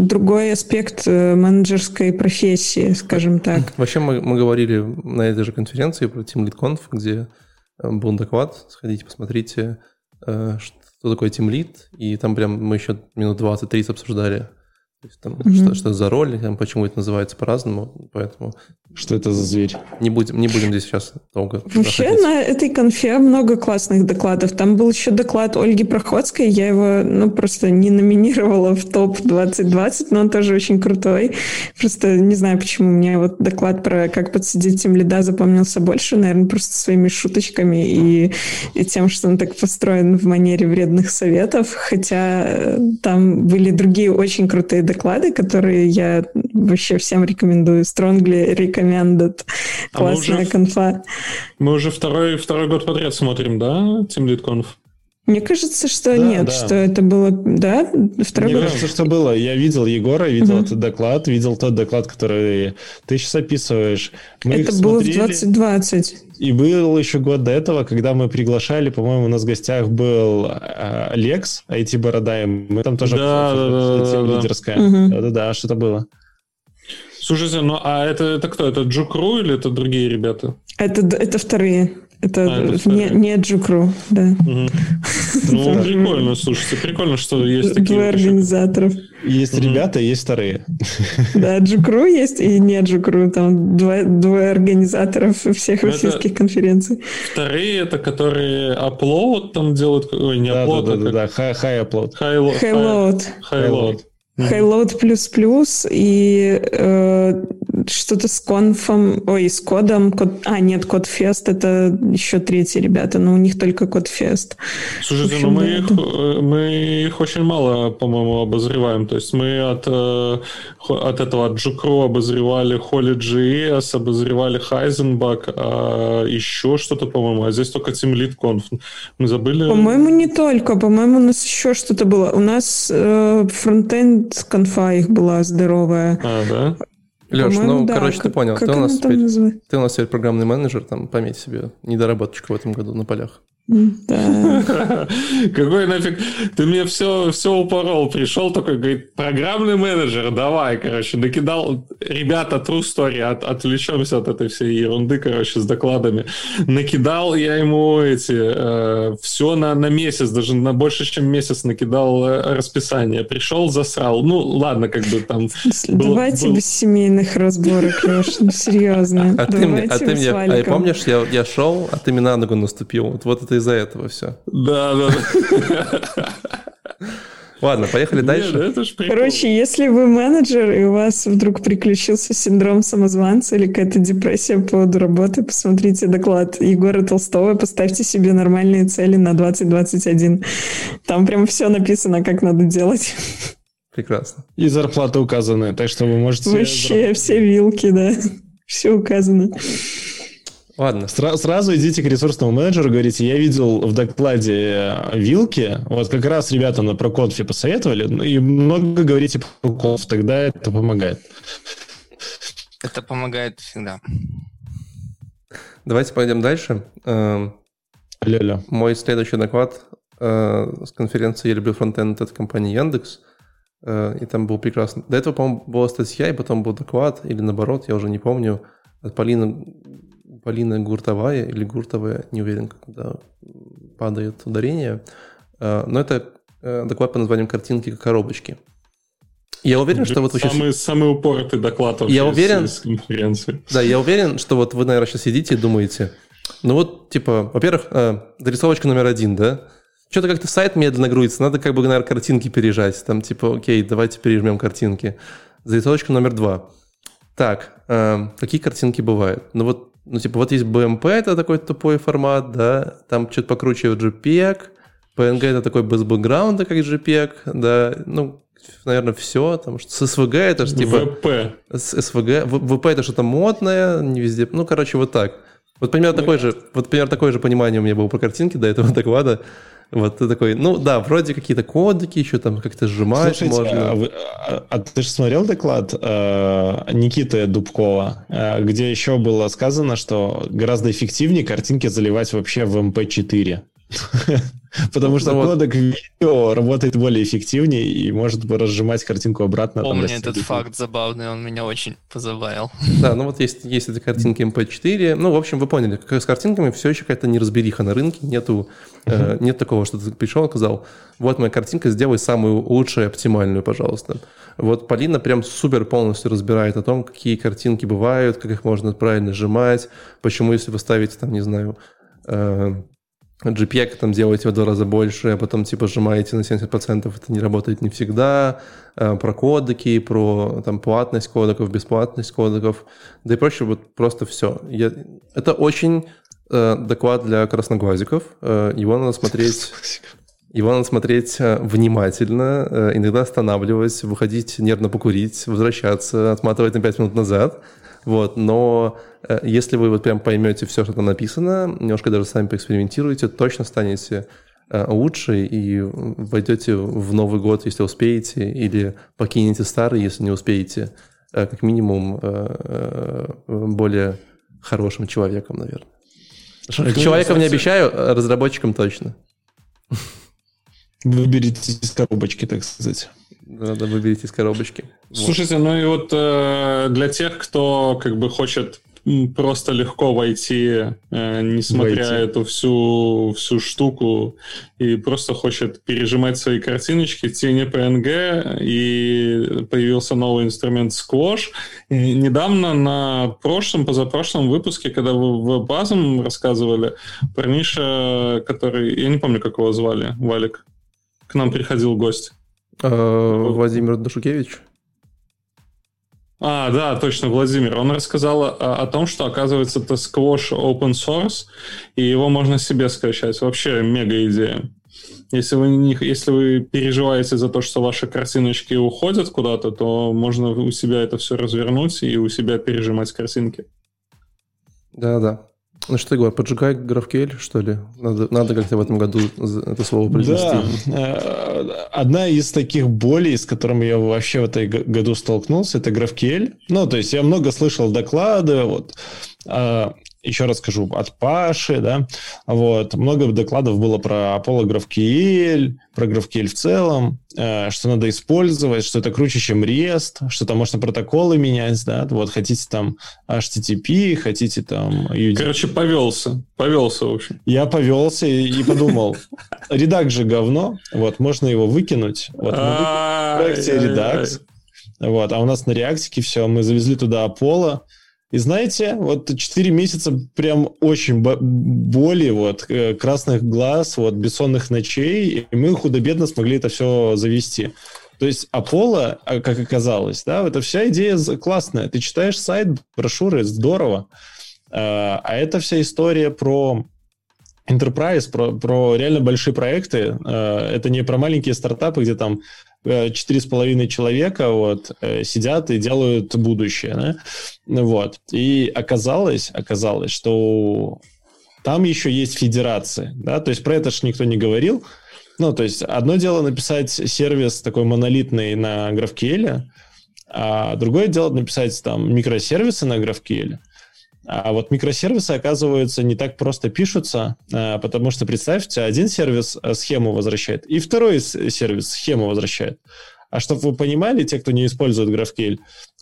другой аспект э, менеджерской профессии, скажем так. Вообще мы, мы говорили на этой же конференции про Team Lead Conf, где э, был доклад, сходите, посмотрите, э, что такое Team Lead, и там прям мы еще минут 20-30 обсуждали то есть, там, mm-hmm. что, что за роль, там, почему это называется по-разному, поэтому... Что это за зверь? Не будем, не будем здесь сейчас долго Вообще проходить. на этой конфе много классных докладов. Там был еще доклад Ольги Проходской, я его, ну, просто не номинировала в топ-2020, но он тоже очень крутой. Просто не знаю, почему мне вот доклад про как подсидеть тем лида запомнился больше, наверное, просто своими шуточками и, и тем, что он так построен в манере вредных советов, хотя э, там были другие очень крутые доклады, которые я вообще всем рекомендую. Strongly recommended. Классная а мы уже, конфа. Мы уже второй, второй год подряд смотрим, да, Team Lead Conf? Мне кажется, что да, нет, да. что это было, да, второй Мне год. кажется, что было. Я видел Егора, видел угу. этот доклад, видел тот доклад, который ты сейчас описываешь. Мы это было смотрели, в 2020. И был еще год до этого, когда мы приглашали, по-моему, у нас в гостях был а, Лекс, IT-борода, мы там тоже да, да, да, да, лидерская. Угу. Да-да-да, что-то было. Слушайте, ну а это, это кто? Это Джукру или это другие ребята? Это, это вторые. Это, а, это не, не Джукру, да. Угу. Ну, [LAUGHS] прикольно, слушайте, прикольно, что есть такие... Двое организаторов. Есть угу. ребята, есть вторые. [LAUGHS] Да, Джукру есть и не Джукру, там двое, двое организаторов всех российских конференций. Вторые, это которые upload там делают, ой, не upload, да, да, да, да, high, high upload. High load. High load. Highload плюс плюс и э, что-то с конфом, ой, с кодом. Код, а, нет, код фест это еще третьи ребята, но у них только код фест. Слушайте, общем, ну мы, их, э, мы их очень мало, по-моему, обозреваем. То есть мы от, э, от этого, от Джукро обозревали Holy.js, обозревали Heisenbug, а еще что-то, по-моему, а здесь только Team Lead Conf. Мы забыли... По-моему, не только. По-моему, у нас еще что-то было. У нас э, фронтенд конфа их была здоровая. А, да? Леш, ну, да. короче, как, ты понял. Ты у, нас теперь, ты у нас теперь программный менеджер, там, пометь себе недоработочку в этом году на полях. Да. Какой нафиг... Ты мне все, все упорол. Пришел такой, говорит, программный менеджер, давай, короче, накидал... Ребята, true story, от, отвлечемся от этой всей ерунды, короче, с докладами. Накидал я ему эти... Э, все на, на месяц, даже на больше, чем месяц накидал э, расписание. Пришел, засрал. Ну, ладно, как бы там... Было, Давайте был... без семейных разборок, Леш, ну, серьезно. А ты мне, а ты мне, а помнишь, я, я шел, а ты мне на ногу наступил. Вот, вот это из-за этого все. Да, да, Ладно, поехали дальше. Нет, это Короче, если вы менеджер, и у вас вдруг приключился синдром самозванца или какая-то депрессия по поводу работы, посмотрите доклад Егора Толстого, поставьте себе нормальные цели на 2021. Там прям все написано, как надо делать. Прекрасно. И зарплаты указаны, так что вы можете... Вообще, все вилки, да. Все указано. Ладно. Сра- сразу идите к ресурсному менеджеру, говорите, я видел в докладе э, вилки, вот как раз ребята на проконфе посоветовали, ну, и много говорите про конф, тогда это помогает. Это помогает всегда. Давайте пойдем дальше. Ля-ля. Мой следующий доклад э, с конференции «Я люблю фронтенд» от компании Яндекс. Э, и там был прекрасно. До этого, по-моему, была статья, и потом был доклад, или наоборот, я уже не помню, от Полины Полина Гуртовая или Гуртовая, не уверен, когда падает ударение. А, но это э, доклад по названием «Картинки как коробочки». Я уверен, что вот вы самый, сейчас... Самый упоротый доклад я уверен, из конференции. Да, я уверен, что вот вы, наверное, сейчас сидите и думаете, ну вот, типа, во-первых, э, дорисовочка номер один, да? Что-то как-то сайт медленно грузится, надо как бы, наверное, картинки пережать. Там типа, окей, давайте пережмем картинки. Зарисовочка номер два. Так, э, какие картинки бывают? Ну вот ну, типа, вот есть BMP, это такой тупой формат, да, там что-то покруче JPEG, PNG это такой без бэкграунда, как JPEG, да, ну, наверное, все, там, что с SVG это же типа... VP. С SVG, VP это что-то модное, не везде, ну, короче, вот так. Вот примерно, ну, такое же, вот примерно такое же понимание у меня было про картинки до этого доклада. Вот ты такой, ну да, вроде какие-то кодики еще там как-то сжимать Слушайте, можно. А, вы, а, а ты же смотрел доклад э, Никиты Дубкова, э, где еще было сказано, что гораздо эффективнее картинки заливать вообще в MP4. [LAUGHS] Потому что кодек видео работает более эффективнее и может разжимать картинку обратно. Помню этот факт забавный, он меня очень позабавил. Да, ну вот есть, есть эти картинки MP4. Ну, в общем, вы поняли, как с картинками все еще какая-то неразбериха на рынке. Нету, э, нет такого, что ты пришел и сказал, вот моя картинка, сделай самую лучшую, оптимальную, пожалуйста. Вот Полина прям супер полностью разбирает о том, какие картинки бывают, как их можно правильно сжимать, почему, если вы ставите, там, не знаю, э, JPEG там делаете в два раза больше, а потом типа сжимаете на 70%, это не работает не всегда, э, про кодеки, про там платность кодеков, бесплатность кодеков, да и проще вот просто все. Я... Это очень э, доклад для красноглазиков, э, его надо смотреть... Его надо смотреть э, внимательно, э, иногда останавливать, выходить нервно покурить, возвращаться, отматывать на 5 минут назад – вот, но э, если вы вот прям поймете все, что там написано, немножко даже сами поэкспериментируете, точно станете э, лучше и войдете в Новый год, если успеете, или покинете старый, если не успеете, э, как минимум более хорошим человеком, наверное. Человеком не обещаю, а разработчикам точно. Выберите из коробочки, так сказать. Надо выберите из коробочки. Слушайте, вот. ну и вот э, для тех, кто как бы хочет просто легко войти, э, несмотря войти. эту всю, всю штуку, и просто хочет пережимать свои картиночки, TNE PNG, и появился новый инструмент Squash. И недавно на прошлом, позапрошлом выпуске, когда вы в базом рассказывали, парниша, который, я не помню, как его звали, Валик, к нам приходил гость. Э, Владимир Дашукевич? А, да, точно, Владимир. Он рассказал о, о том, что, оказывается, это сквош open source, и его можно себе скачать. Вообще мега идея. Если вы, не, если вы переживаете за то, что ваши картиночки уходят куда-то, то можно у себя это все развернуть и у себя пережимать картинки. Да-да. Ну что, Егор, поджигай GraphQL, что ли? Надо, надо как-то в этом году это слово произнести. Да. Э, одна из таких болей, с которыми я вообще в этом году столкнулся, это GraphQL. Ну, то есть я много слышал доклады, вот, а, еще раз скажу, от Паши, да, вот, много докладов было про Apollo GraphQL, про GraphQL в целом, э, что надо использовать, что это круче, чем REST, что там можно протоколы менять, да, вот, хотите там HTTP, хотите там UDP. Короче, повелся, повелся, в общем. Я повелся и, и подумал, редак же говно, вот, можно его выкинуть, вот, мы в проекте Redux, вот, а у нас на реактике все, мы завезли туда Apollo, и знаете, вот 4 месяца прям очень боли, вот, э, красных глаз, вот, бессонных ночей, и мы худо-бедно смогли это все завести. То есть Аполло, а, как оказалось, да, это вся идея классная. Ты читаешь сайт, брошюры, здорово. А, а это вся история про enterprise, про, про реально большие проекты. А, это не про маленькие стартапы, где там четыре с половиной человека вот, э, сидят и делают будущее. Да? Вот. И оказалось, оказалось, что там еще есть федерации. Да? То есть про это же никто не говорил. Ну, то есть одно дело написать сервис такой монолитный на GraphQL, а другое дело написать там микросервисы на GraphQL. А вот микросервисы, оказывается, не так просто пишутся, а, потому что, представьте, один сервис э, схему возвращает, и второй сервис схему возвращает. А чтобы вы понимали, те, кто не использует GraphQL,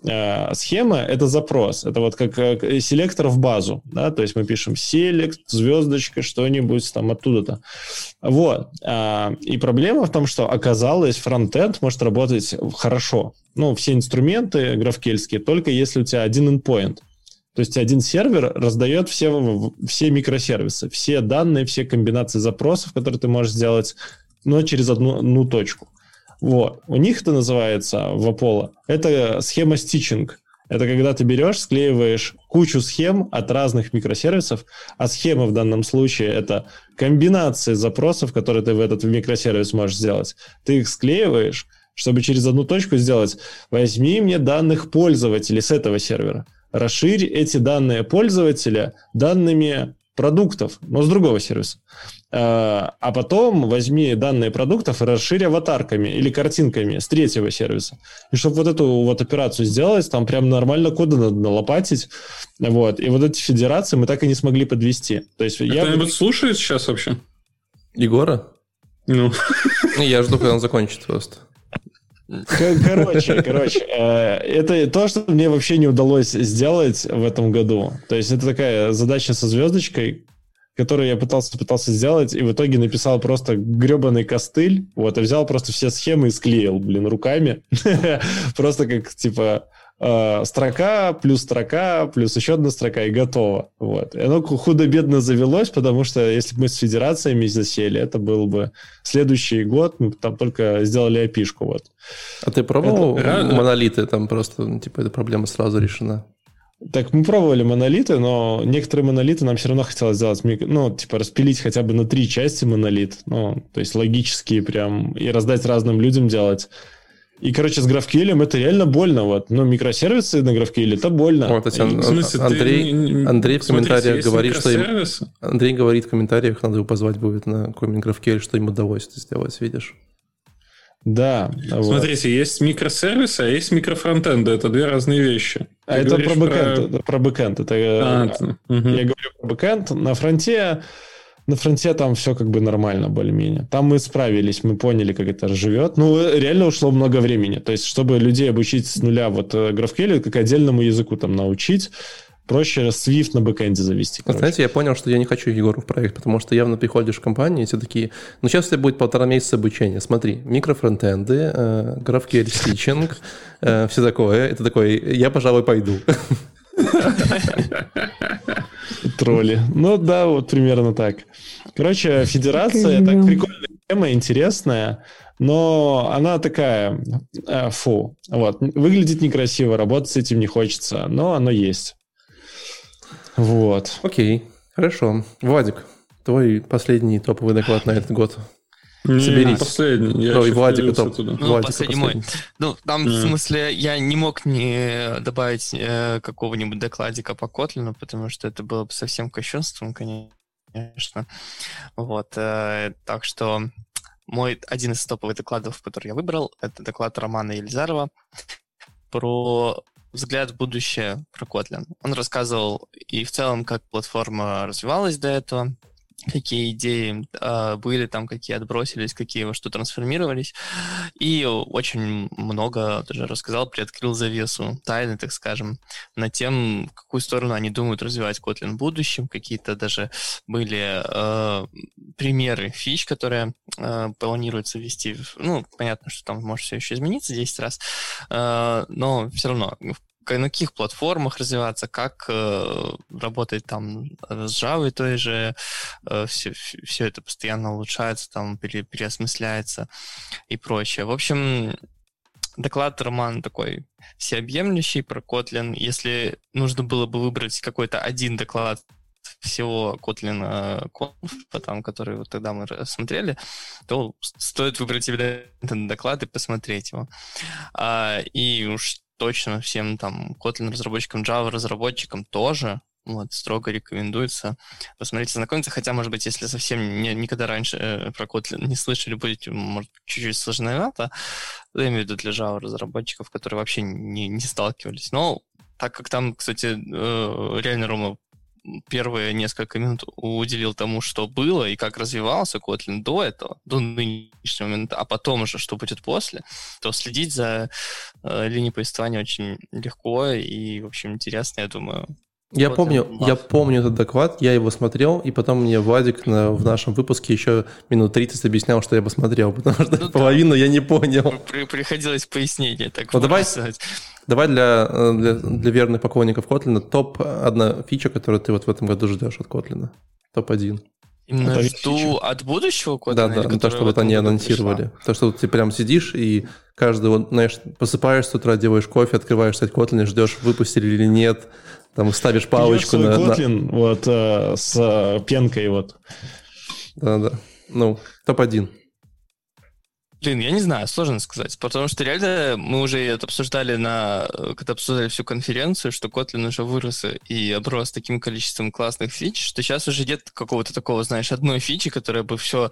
э, схема — это запрос. Это вот как селектор в базу. Да? То есть мы пишем select, звездочка, что-нибудь там оттуда-то. Вот. И проблема в том, что оказалось, фронтенд может работать хорошо. Ну, все инструменты GraphQL, только если у тебя один endpoint. То есть один сервер раздает все, все микросервисы, все данные, все комбинации запросов, которые ты можешь сделать, но через одну, одну точку. Вот. У них это называется в Apollo. Это схема стичинг. Это когда ты берешь, склеиваешь кучу схем от разных микросервисов, а схема в данном случае это комбинации запросов, которые ты в этот микросервис можешь сделать. Ты их склеиваешь, чтобы через одну точку сделать «возьми мне данных пользователей с этого сервера» расширь эти данные пользователя данными продуктов, но с другого сервиса. А, а потом возьми данные продуктов и расширь аватарками или картинками с третьего сервиса. И чтобы вот эту вот операцию сделать, там прям нормально коды надо налопатить. Вот. И вот эти федерации мы так и не смогли подвести. То есть я... Кто-нибудь слушает сейчас вообще? Егора? Ну. Я жду, когда он закончит просто. Короче, короче, э, это то, что мне вообще не удалось сделать в этом году. То есть это такая задача со звездочкой, которую я пытался пытался сделать, и в итоге написал просто гребаный костыль, вот, и взял просто все схемы и склеил, блин, руками. [LAUGHS] Просто как, типа, э, строка плюс строка плюс еще одна строка и готово. Вот. И оно худо-бедно завелось, потому что если бы мы с федерациями засели, это был бы следующий год, мы там только сделали опишку. Вот. А ты пробовал это... монолиты? Там просто, ну, типа, эта проблема сразу решена. Так, мы пробовали монолиты, но некоторые монолиты нам все равно хотелось сделать, ну, типа, распилить хотя бы на три части монолит, ну, то есть логические прям, и раздать разным людям делать. И, короче, с GraphQL это реально больно. Вот. Но микросервисы на GraphQL это больно. Вот, есть, в смысле, Андрей, ты... Андрей в комментариях говорит, что им... Андрей говорит в комментариях, надо его позвать будет на какой-нибудь GraphQL, что ему удалось это сделать, видишь? Да. Смотрите, вот. есть микросервисы, а есть микрофронтенды. Это две разные вещи. А Ты это про бэкэнд. Про... Это про бэкэнд. Это, а, угу. Я говорю про бэкэнд. На фронте на фронте там все как бы нормально более-менее. Там мы справились, мы поняли, как это живет. Ну, реально ушло много времени. То есть, чтобы людей обучить с нуля вот GraphQL, э, как отдельному языку там научить, проще Swift на бэкэнде завести. Короче. Знаете, я понял, что я не хочу Егору в проект, потому что явно приходишь в компанию, и все такие, ну сейчас у тебя будет полтора месяца обучения, смотри, микрофронтенды, э, GraphQL стичинг, э, все такое. Это такой, я, пожалуй, пойду. [LAUGHS] Тролли. Ну да, вот примерно так. Короче, федерация так прикольно тема интересная, но она такая, э, фу, вот, выглядит некрасиво, работать с этим не хочется, но оно есть. Вот. Окей, хорошо. Владик, твой последний топовый доклад на этот год. Не, Соберись. Последний. Я Ой, Владик, топ. Туда. Ну, Владик, последний, последний мой. Ну, там, mm. в смысле, я не мог не добавить э, какого-нибудь докладика по Котлину, потому что это было бы совсем кощунством, конечно. Вот, э, так что мой один из топовых докладов, который я выбрал, это доклад Романа Елизарова про взгляд в будущее про Kotlin. Он рассказывал и в целом, как платформа развивалась до этого, какие идеи э, были там, какие отбросились, какие во что трансформировались. И очень много даже рассказал, приоткрыл завесу тайны, так скажем, на тем, в какую сторону они думают развивать Kotlin в будущем. Какие-то даже были э, примеры фич, которые э, планируется ввести. Ну, понятно, что там может все еще измениться 10 раз, э, но все равно на каких платформах развиваться, как э, работать там с Java той же, э, все, все это постоянно улучшается, там пере, переосмысляется и прочее. В общем, доклад Роман такой всеобъемлющий про Kotlin. Если нужно было бы выбрать какой-то один доклад всего Kotlin Conf, там, который вот тогда мы смотрели, то стоит выбрать этот доклад и посмотреть его. А, и уж точно всем там Kotlin разработчикам, Java разработчикам тоже вот, строго рекомендуется посмотреть, знакомиться. Хотя, может быть, если совсем не, никогда раньше э, про Kotlin не слышали, будет, может, чуть-чуть сложновато. Я имею в виду для Java разработчиков, которые вообще не, не сталкивались. Но так как там, кстати, э, реально Рома первые несколько минут уделил тому, что было и как развивался Kotlin до этого, до нынешнего момента, а потом уже, что будет после, то следить за э, линией повествования очень легко и, в общем, интересно, я думаю. Я помню, я помню этот доклад, я его смотрел, и потом мне Владик на, в нашем выпуске еще минут 30 объяснял, что я посмотрел, [LAUGHS] потому что ну, половину да. я не понял. При, приходилось пояснение так ну, давай, давай для, для, для верных поклонников Kotlin топ одна фича, которую ты вот в этом году ждешь от Kotlin. Топ-1. Именно жду от будущего Kotlin? Да, да, то, что вот они анонсировали. Пришла. То, что ты прям сидишь и каждый, вот, знаешь, посыпаешь с утра, делаешь кофе, открываешь сайт Kotlin, ждешь, выпустили или нет, там ставишь палочку на... Kotlin, на... вот, э, с э, пенкой, вот. Да-да. Ну, топ-1. Блин, я не знаю, сложно сказать, потому что реально мы уже это обсуждали на, когда обсуждали всю конференцию, что Kotlin уже вырос и оброс таким количеством классных фич, что сейчас уже нет какого-то такого, знаешь, одной фичи, которая бы все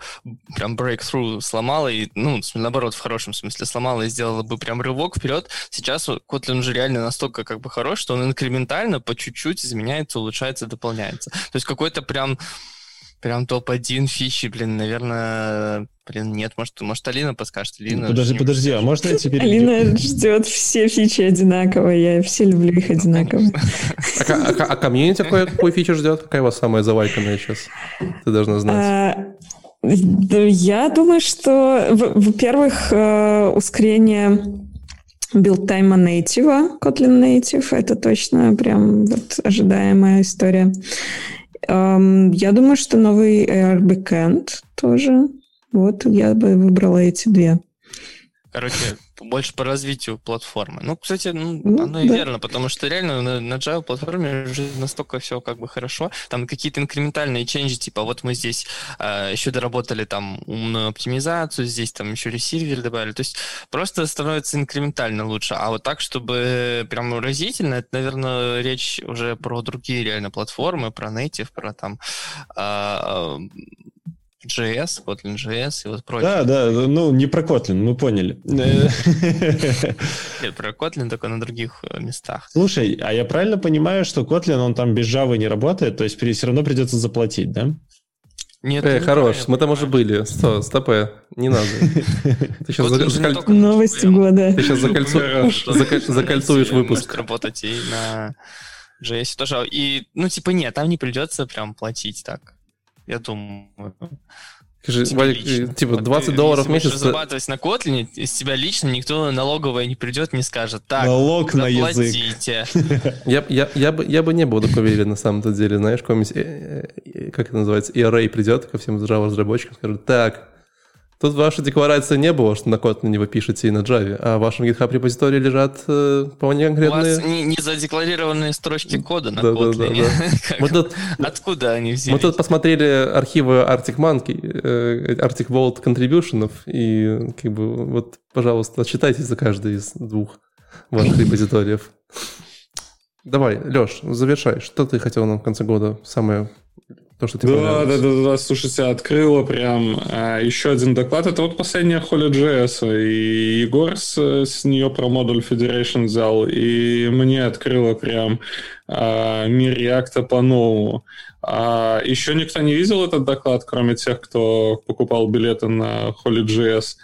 прям breakthrough сломала и, ну, наоборот, в хорошем смысле сломала и сделала бы прям рывок вперед. Сейчас Kotlin уже реально настолько как бы хорош, что он инкрементально по чуть-чуть изменяется, улучшается, дополняется. То есть какой-то прям Прям топ-1 фичи, блин, наверное, блин, нет, может, может Алина подскажет. Алина подожди, подожди, а можно я теперь... Алина ждет все фичи одинаково, я все люблю их одинаково. А, а, а комьюнити какой, фичи ждет? Какая у вас самая залайканная сейчас? Ты должна знать. А, я думаю, что, во-первых, э, ускорение build time а native, Kotlin Native, это точно прям вот ожидаемая история. Я думаю, что новый AR Backend тоже. Вот я бы выбрала эти две. Короче, больше по развитию платформы. Ну, кстати, ну, ну оно и да. верно, потому что реально на, на Java платформе уже настолько все как бы хорошо. Там какие-то инкрементальные ченджи, типа вот мы здесь э, а, еще доработали там умную оптимизацию, здесь там еще ресивер добавили. То есть просто становится инкрементально лучше. А вот так, чтобы прям разительно, это, наверное, речь уже про другие реально платформы, про native, про там э, JS, Kotlin JS и вот прочее. Да, да, ну не про Kotlin, мы поняли. Нет, про Kotlin только на других э, местах. Слушай, а я правильно понимаю, что Kotlin, он там без Java не работает, то есть все равно придется заплатить, да? Нет, э, хорош, мы там уже были. Сто, стопэ, не надо. [LAUGHS] Ты сейчас заколь... Новости года. Ты сейчас закольцу... закольцуешь выпуск. работать и на JS тоже. И, ну, типа, нет, там не придется прям платить так я думаю. Скажи, Валик, лично. типа 20 вот, долларов в месяц... разрабатывать на Kotlin, из тебя лично никто налоговая не придет, не скажет, так, Налог заплатите. на язык. [LAUGHS] Я, я, я, бы, я бы не был такой уверен на самом-то деле, знаешь, какой-нибудь, э, э, как это называется, ERA придет ко всем Java разработчикам, скажет, так, Тут ваша декларация не было, что на Kotlin вы пишете и на Java, а в вашем GitHub репозитории лежат э, вполне конкретные... У вас не, не задекларированные строчки кода на да, Kotlin. Да, да, тут, Откуда они взялись? Мы тут посмотрели архивы Arctic Monkey, э, Arctic Vault Contribution, и как бы вот, пожалуйста, отчитайтесь за каждый из двух ваших [LAUGHS] репозиториев. Давай, Леш, завершай. Что ты хотел нам в конце года самое то, что ты да, да, да, да, слушайте, открыла прям а, еще один доклад. Это вот последняя Holy.js, и Егор с, с нее про модуль Federation взял, и мне открыло прям а, мир реакта по-новому. А, еще никто не видел этот доклад, кроме тех, кто покупал билеты на Holy.js.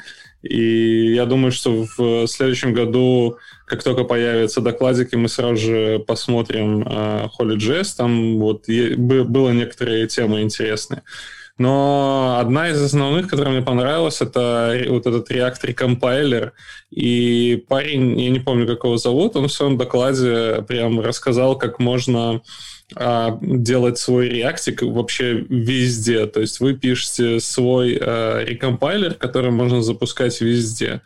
И я думаю, что в следующем году, как только появятся докладики, мы сразу же посмотрим э, Holy.js. Там вот было некоторые темы интересные. Но одна из основных, которая мне понравилась, это вот этот React Recompailer. И парень, я не помню, как его зовут, он в своем докладе прям рассказал, как можно а, делать свой реактик вообще везде. То есть вы пишете свой а, рекомпайлер, который можно запускать везде.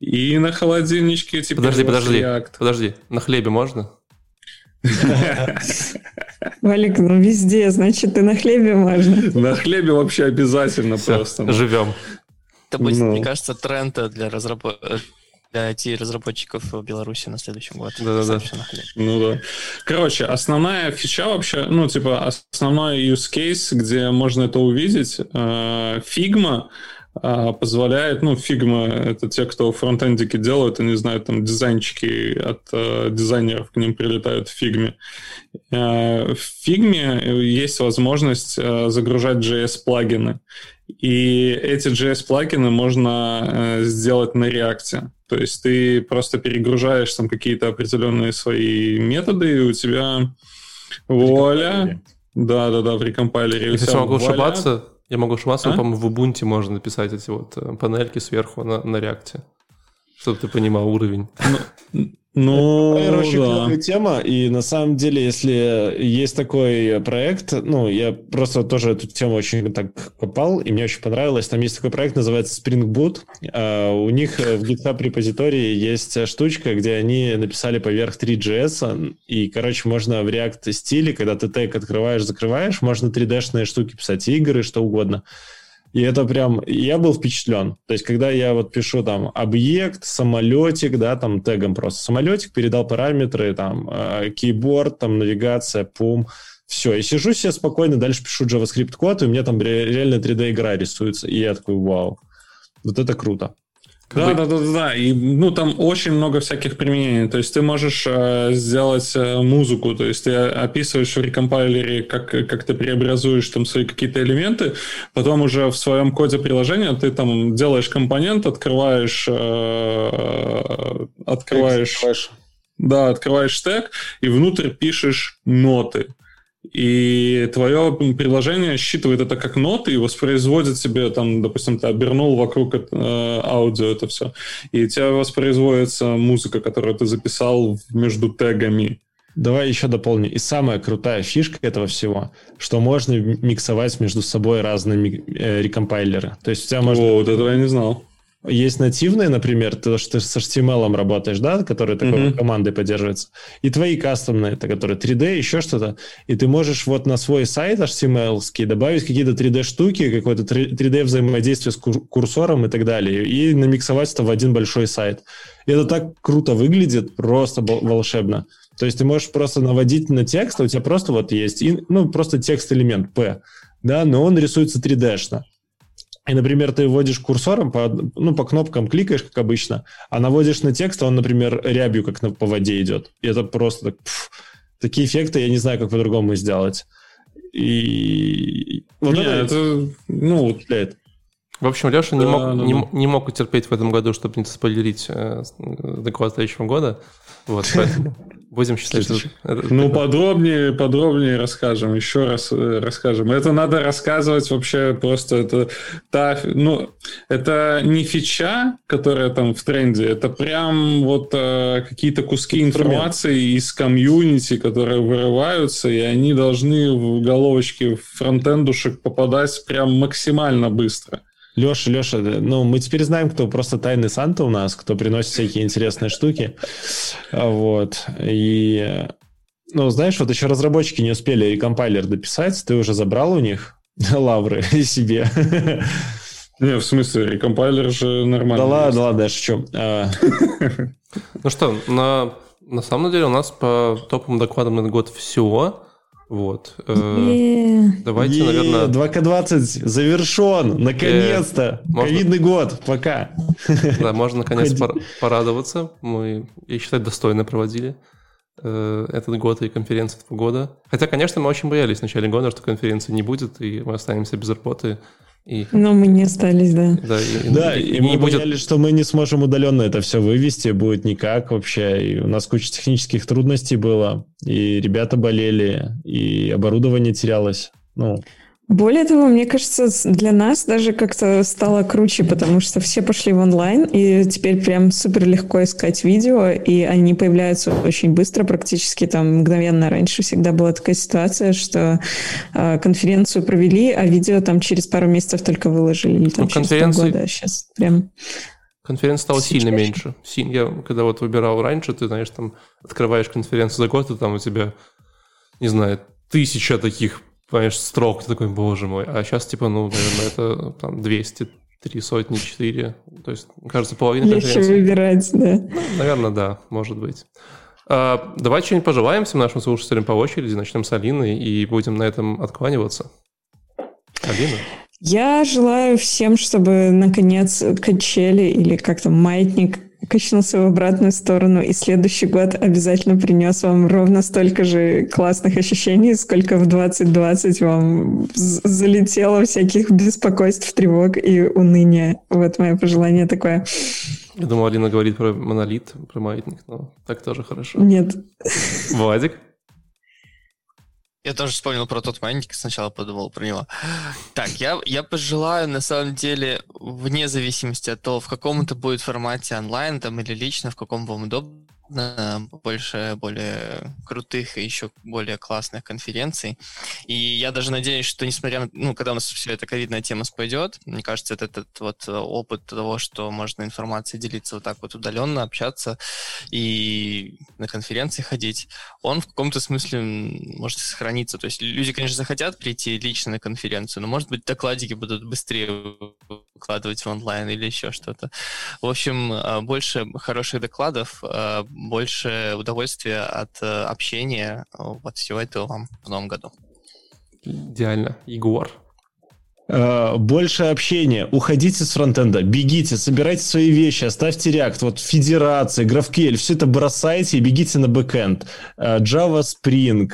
И на холодильничке типа Подожди, подожди, React. подожди. На хлебе можно? Валик, ну везде, значит, и на хлебе можно. На хлебе вообще обязательно просто. Живем. Это будет, ну. мне кажется, тренд для разработчиков для IT-разработчиков в Беларуси на следующем году. Да-да-да. Ну да. Короче, основная фича вообще, ну, типа, основной use case, где можно это увидеть, э, Figma э, позволяет, ну, Figma — это те, кто фронтендики делают, они знают, там, дизайнчики от э, дизайнеров к ним прилетают в Figma. В Figma есть возможность загружать JS-плагины. И эти JS-плагины можно сделать на React. То есть ты просто перегружаешь там какие-то определенные свои методы, и у тебя вуаля... Да-да-да, в рекомпайлере. Если я могу ошибаться, я могу ошибаться, а? по-моему, в Ubuntu можно написать эти вот э, панельки сверху на, на реакте, чтобы ты понимал уровень. Ну, ну, Короче, да. тема, и на самом деле, если есть такой проект, ну, я просто тоже эту тему очень так копал, и мне очень понравилось, там есть такой проект, называется Spring Boot, а у них в GitHub репозитории есть штучка, где они написали поверх 3GS, и, короче, можно в React стиле, когда ты тег открываешь, закрываешь, можно 3D-шные штуки писать, игры, что угодно. И это прям, я был впечатлен. То есть, когда я вот пишу там объект, самолетик, да, там тегом просто самолетик, передал параметры, там, э, кейборд, там, навигация, пум, все. И сижу себе спокойно, дальше пишу JavaScript код, и у меня там реально 3D-игра рисуется. И я такой, вау, вот это круто. Да, да, да, да, да. И ну там очень много всяких применений. То есть ты можешь э, сделать э, музыку, то есть ты описываешь в рекомпайлере, как, как ты преобразуешь там свои какие-то элементы, потом уже в своем коде приложения ты там делаешь компонент, открываешь, э, открываешь, да, открываешь тег и внутрь пишешь ноты и твое приложение считывает это как ноты и воспроизводит себе, там, допустим, ты обернул вокруг э, аудио это все, и у тебя воспроизводится музыка, которую ты записал между тегами. Давай еще дополню. И самая крутая фишка этого всего, что можно миксовать между собой разные э, рекомпайлеры. То есть у тебя можно... О, вот этого я не знал. Есть нативные, например, то, что ты с HTML работаешь, да, которые такой mm-hmm. командой поддерживаются, и твои кастомные, это которые 3D, еще что-то, и ты можешь вот на свой сайт HTML добавить какие-то 3D-штуки, какое-то 3D взаимодействие с курсором и так далее, и намиксовать это в один большой сайт. И это так круто выглядит, просто волшебно. То есть ты можешь просто наводить на текст, а у тебя просто вот есть, ну, просто текст-элемент P, да, но он рисуется 3D-шно. И, например, ты вводишь курсором, по, ну, по кнопкам кликаешь, как обычно, а наводишь на текст, а он, например, рябью, как на, по воде идет. И это просто так, пф, такие эффекты я не знаю, как по-другому сделать. И вот не, это, это, ну, утепляет. В общем, Леша да, не, мог, да, не, да. не мог утерпеть в этом году, чтобы не спойлерить э, доклад следующего года. Вот, поэтому будем считать, что... Ну, подробнее, подробнее расскажем, еще раз э, расскажем. Это надо рассказывать вообще просто, это та, ну, это не фича, которая там в тренде, это прям вот э, какие-то куски информации из комьюнити, которые вырываются, и они должны в головочки фронтендушек попадать прям максимально быстро. Леша, Леша, ну, мы теперь знаем, кто просто тайный Санта у нас, кто приносит всякие интересные штуки. Вот. И, ну, знаешь, вот еще разработчики не успели рекомпайлер дописать, ты уже забрал у них [LAUGHS] лавры себе. Не, в смысле, рекомпайлер же нормально. Да ладно, ладно, я шучу. А. Ну что, на, на самом деле у нас по топовым докладам на год всего. Вот. Э, давайте, наверное... 2К20 завершен! Наконец-то! Ковидный год! Пока! Да, можно наконец порадоваться. Мы, я считаю, достойно проводили э, этот год и конференцию этого года. Хотя, конечно, мы очень боялись в начале года, что конференции не будет, и мы останемся без работы. И... Но мы не остались, да. Да, и, да, и, и мы будет... боялись, что мы не сможем удаленно это все вывести, будет никак вообще. И у нас куча технических трудностей было, и ребята болели, и оборудование терялось. Ну, более того, мне кажется, для нас даже как-то стало круче, потому что все пошли в онлайн, и теперь прям супер легко искать видео, и они появляются очень быстро, практически там мгновенно. Раньше всегда была такая ситуация, что э, конференцию провели, а видео там через пару месяцев только выложили, или там ну, через конференции... полгода. А сейчас прям... Конференция стала сильно меньше. Я когда вот выбирал раньше, ты, знаешь, там открываешь конференцию за год, и там у тебя, не знаю, тысяча таких понимаешь, строк, ты такой, боже мой. А сейчас, типа, ну, наверное, это там 200, три сотни, четыре. То есть, кажется, половина Легче выбирать, да. Ну, наверное, да, может быть. А, давай что-нибудь пожелаем всем нашим слушателям по очереди. Начнем с Алины и будем на этом откланиваться. Алина? Я желаю всем, чтобы, наконец, качели или как-то маятник качнулся в обратную сторону, и следующий год обязательно принес вам ровно столько же классных ощущений, сколько в 2020 вам залетело всяких беспокойств, тревог и уныния. Вот мое пожелание такое. Я думал, Алина говорит про монолит, про маятник, но так тоже хорошо. Нет. Владик? Я тоже вспомнил про тот маятник, сначала подумал про него. Так, я, я пожелаю, на самом деле, вне зависимости от того, в каком это будет формате онлайн там или лично, в каком вам удобно, больше более крутых и еще более классных конференций. И я даже надеюсь, что несмотря на, ну, когда у нас все эта ковидная тема спойдет, мне кажется, этот, этот вот опыт того, что можно информацией делиться вот так вот удаленно, общаться и на конференции ходить, он в каком-то смысле может сохраниться. То есть люди, конечно, захотят прийти лично на конференцию, но, может быть, докладики будут быстрее выкладывать в онлайн или еще что-то. В общем, а, больше хороших докладов, а, больше удовольствия от э, общения. Вот всего этого вам в новом году. Идеально. Егор. Э, больше общения, уходите с фронтенда, бегите, собирайте свои вещи, оставьте React, вот Федерация, GraphQL, все это бросайте и бегите на бэкэнд. Э, Java Spring,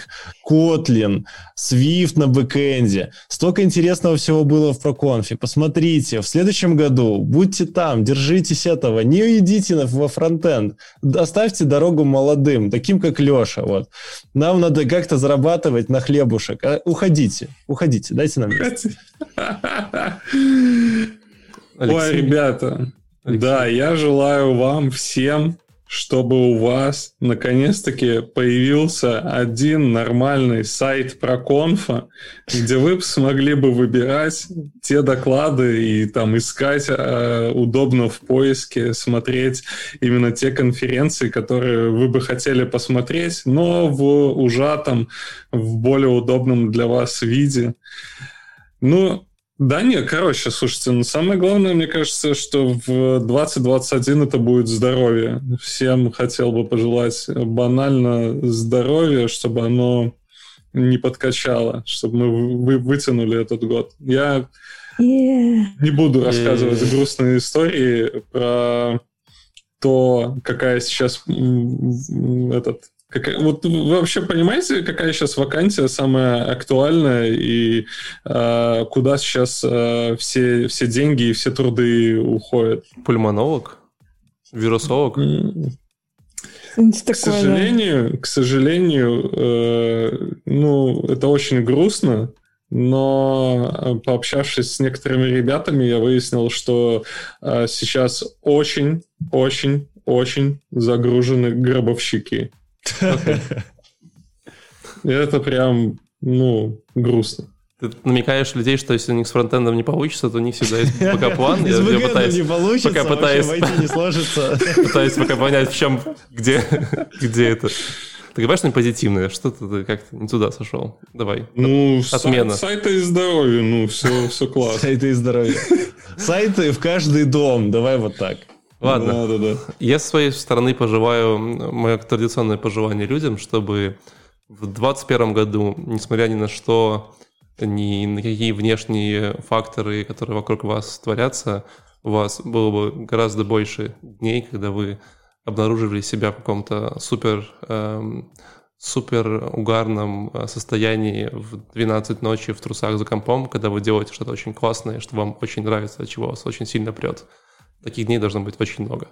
Kotlin, Swift на бэкэнде. Столько интересного всего было в проконфе. Посмотрите, в следующем году будьте там, держитесь этого, не уйдите во фронтенд, оставьте дорогу молодым, таким как Леша. Вот. Нам надо как-то зарабатывать на хлебушек. Э, уходите, уходите, дайте нам место. [LAUGHS] Ой, ребята, да, я желаю вам всем, чтобы у вас наконец-таки появился один нормальный сайт про конфа, где вы смогли бы выбирать те доклады и там искать э, удобно в поиске, смотреть именно те конференции, которые вы бы хотели посмотреть, но в ужатом, в более удобном для вас виде. Ну, да нет, короче, слушайте, ну самое главное, мне кажется, что в 2021 это будет здоровье. Всем хотел бы пожелать банально здоровья, чтобы оно не подкачало, чтобы мы вы, вытянули этот год. Я yeah. не буду рассказывать yeah. грустные истории про то, какая сейчас этот Какая, вот вы вообще понимаете, какая сейчас вакансия самая актуальная и э, куда сейчас э, все, все деньги и все труды уходят? Пульмонолог? Вирусолог? К сожалению, к сожалению, э, ну, это очень грустно, но э, пообщавшись с некоторыми ребятами, я выяснил, что э, сейчас очень, очень, очень загружены гробовщики. Это прям, ну, грустно. Ты намекаешь людей, что если у них с фронтендом не получится, то у них всегда есть backup-план. [LAUGHS] Я пытаюсь, не получится, пока пытаюсь, войти не [LAUGHS] сложится. Пытаюсь пока понять, в чем, где, [LAUGHS] где это. Ты говоришь что-нибудь позитивное, что-то ты как-то не туда сошел. Давай. Ну, отмена. Сайт, сайты и здоровье, ну, все, все классно. Сайты и здоровье. Сайты в каждый дом, давай вот так. Ладно. Да, да, да. Я с своей стороны пожелаю, мое традиционное пожелание людям, чтобы в 2021 году, несмотря ни на что, ни на какие внешние факторы, которые вокруг вас творятся, у вас было бы гораздо больше дней, когда вы обнаруживали себя в каком-то супер, эм, супер угарном э, состоянии в 12 ночи в трусах за компом, когда вы делаете что-то очень классное, что вам очень нравится, от чего вас очень сильно прет. Таких дней должно быть очень много.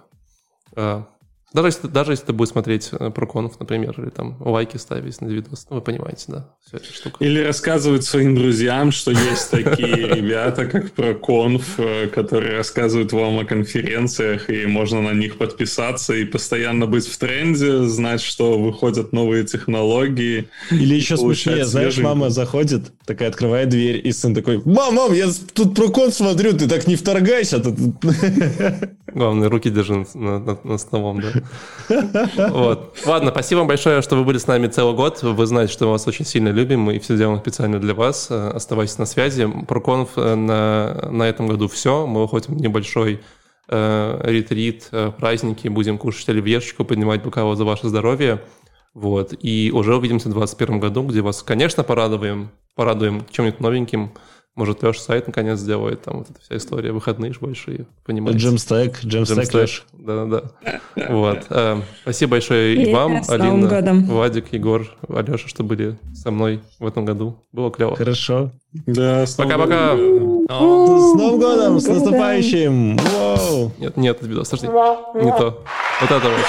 Даже если, даже если ты будешь смотреть э, проконов, например, или там лайки ставить на видос, ну, вы понимаете, да, всю эту штуку. Или рассказывать своим друзьям, что есть [LAUGHS] такие ребята, как проконф, э, которые рассказывают вам о конференциях, и можно на них подписаться и постоянно быть в тренде, знать, что выходят новые технологии. Или еще смешнее, знаешь, мама заходит, такая открывает дверь, и сын такой, мам, мам, я тут прокон смотрю, ты так не вторгайся. [LAUGHS] Главное, руки держи над, над столом, да. Вот. Ладно, спасибо вам большое, что вы были с нами целый год. Вы знаете, что мы вас очень сильно любим, мы все делаем специально для вас. Э, оставайтесь на связи. Проконф э, на, на этом году все. Мы уходим в небольшой э, ретрит, э, праздники, будем кушать оливьешечку, поднимать бокалы за ваше здоровье. Вот. И уже увидимся в 2021 году, где вас, конечно, порадуем, порадуем чем-нибудь новеньким. Может, Леша сайт наконец сделает, там вот эта вся история, выходные ж большие, понимаете? Джемстек, джемстек, Да-да-да. Вот. Э, спасибо большое и вам, Алина, Владик, Егор, Алеша, что были со мной в этом году. Было клево. Хорошо. Да, Пока-пока. С Новым годом, с наступающим! Вау! Нет, нет, подожди, не то. Вот это вот.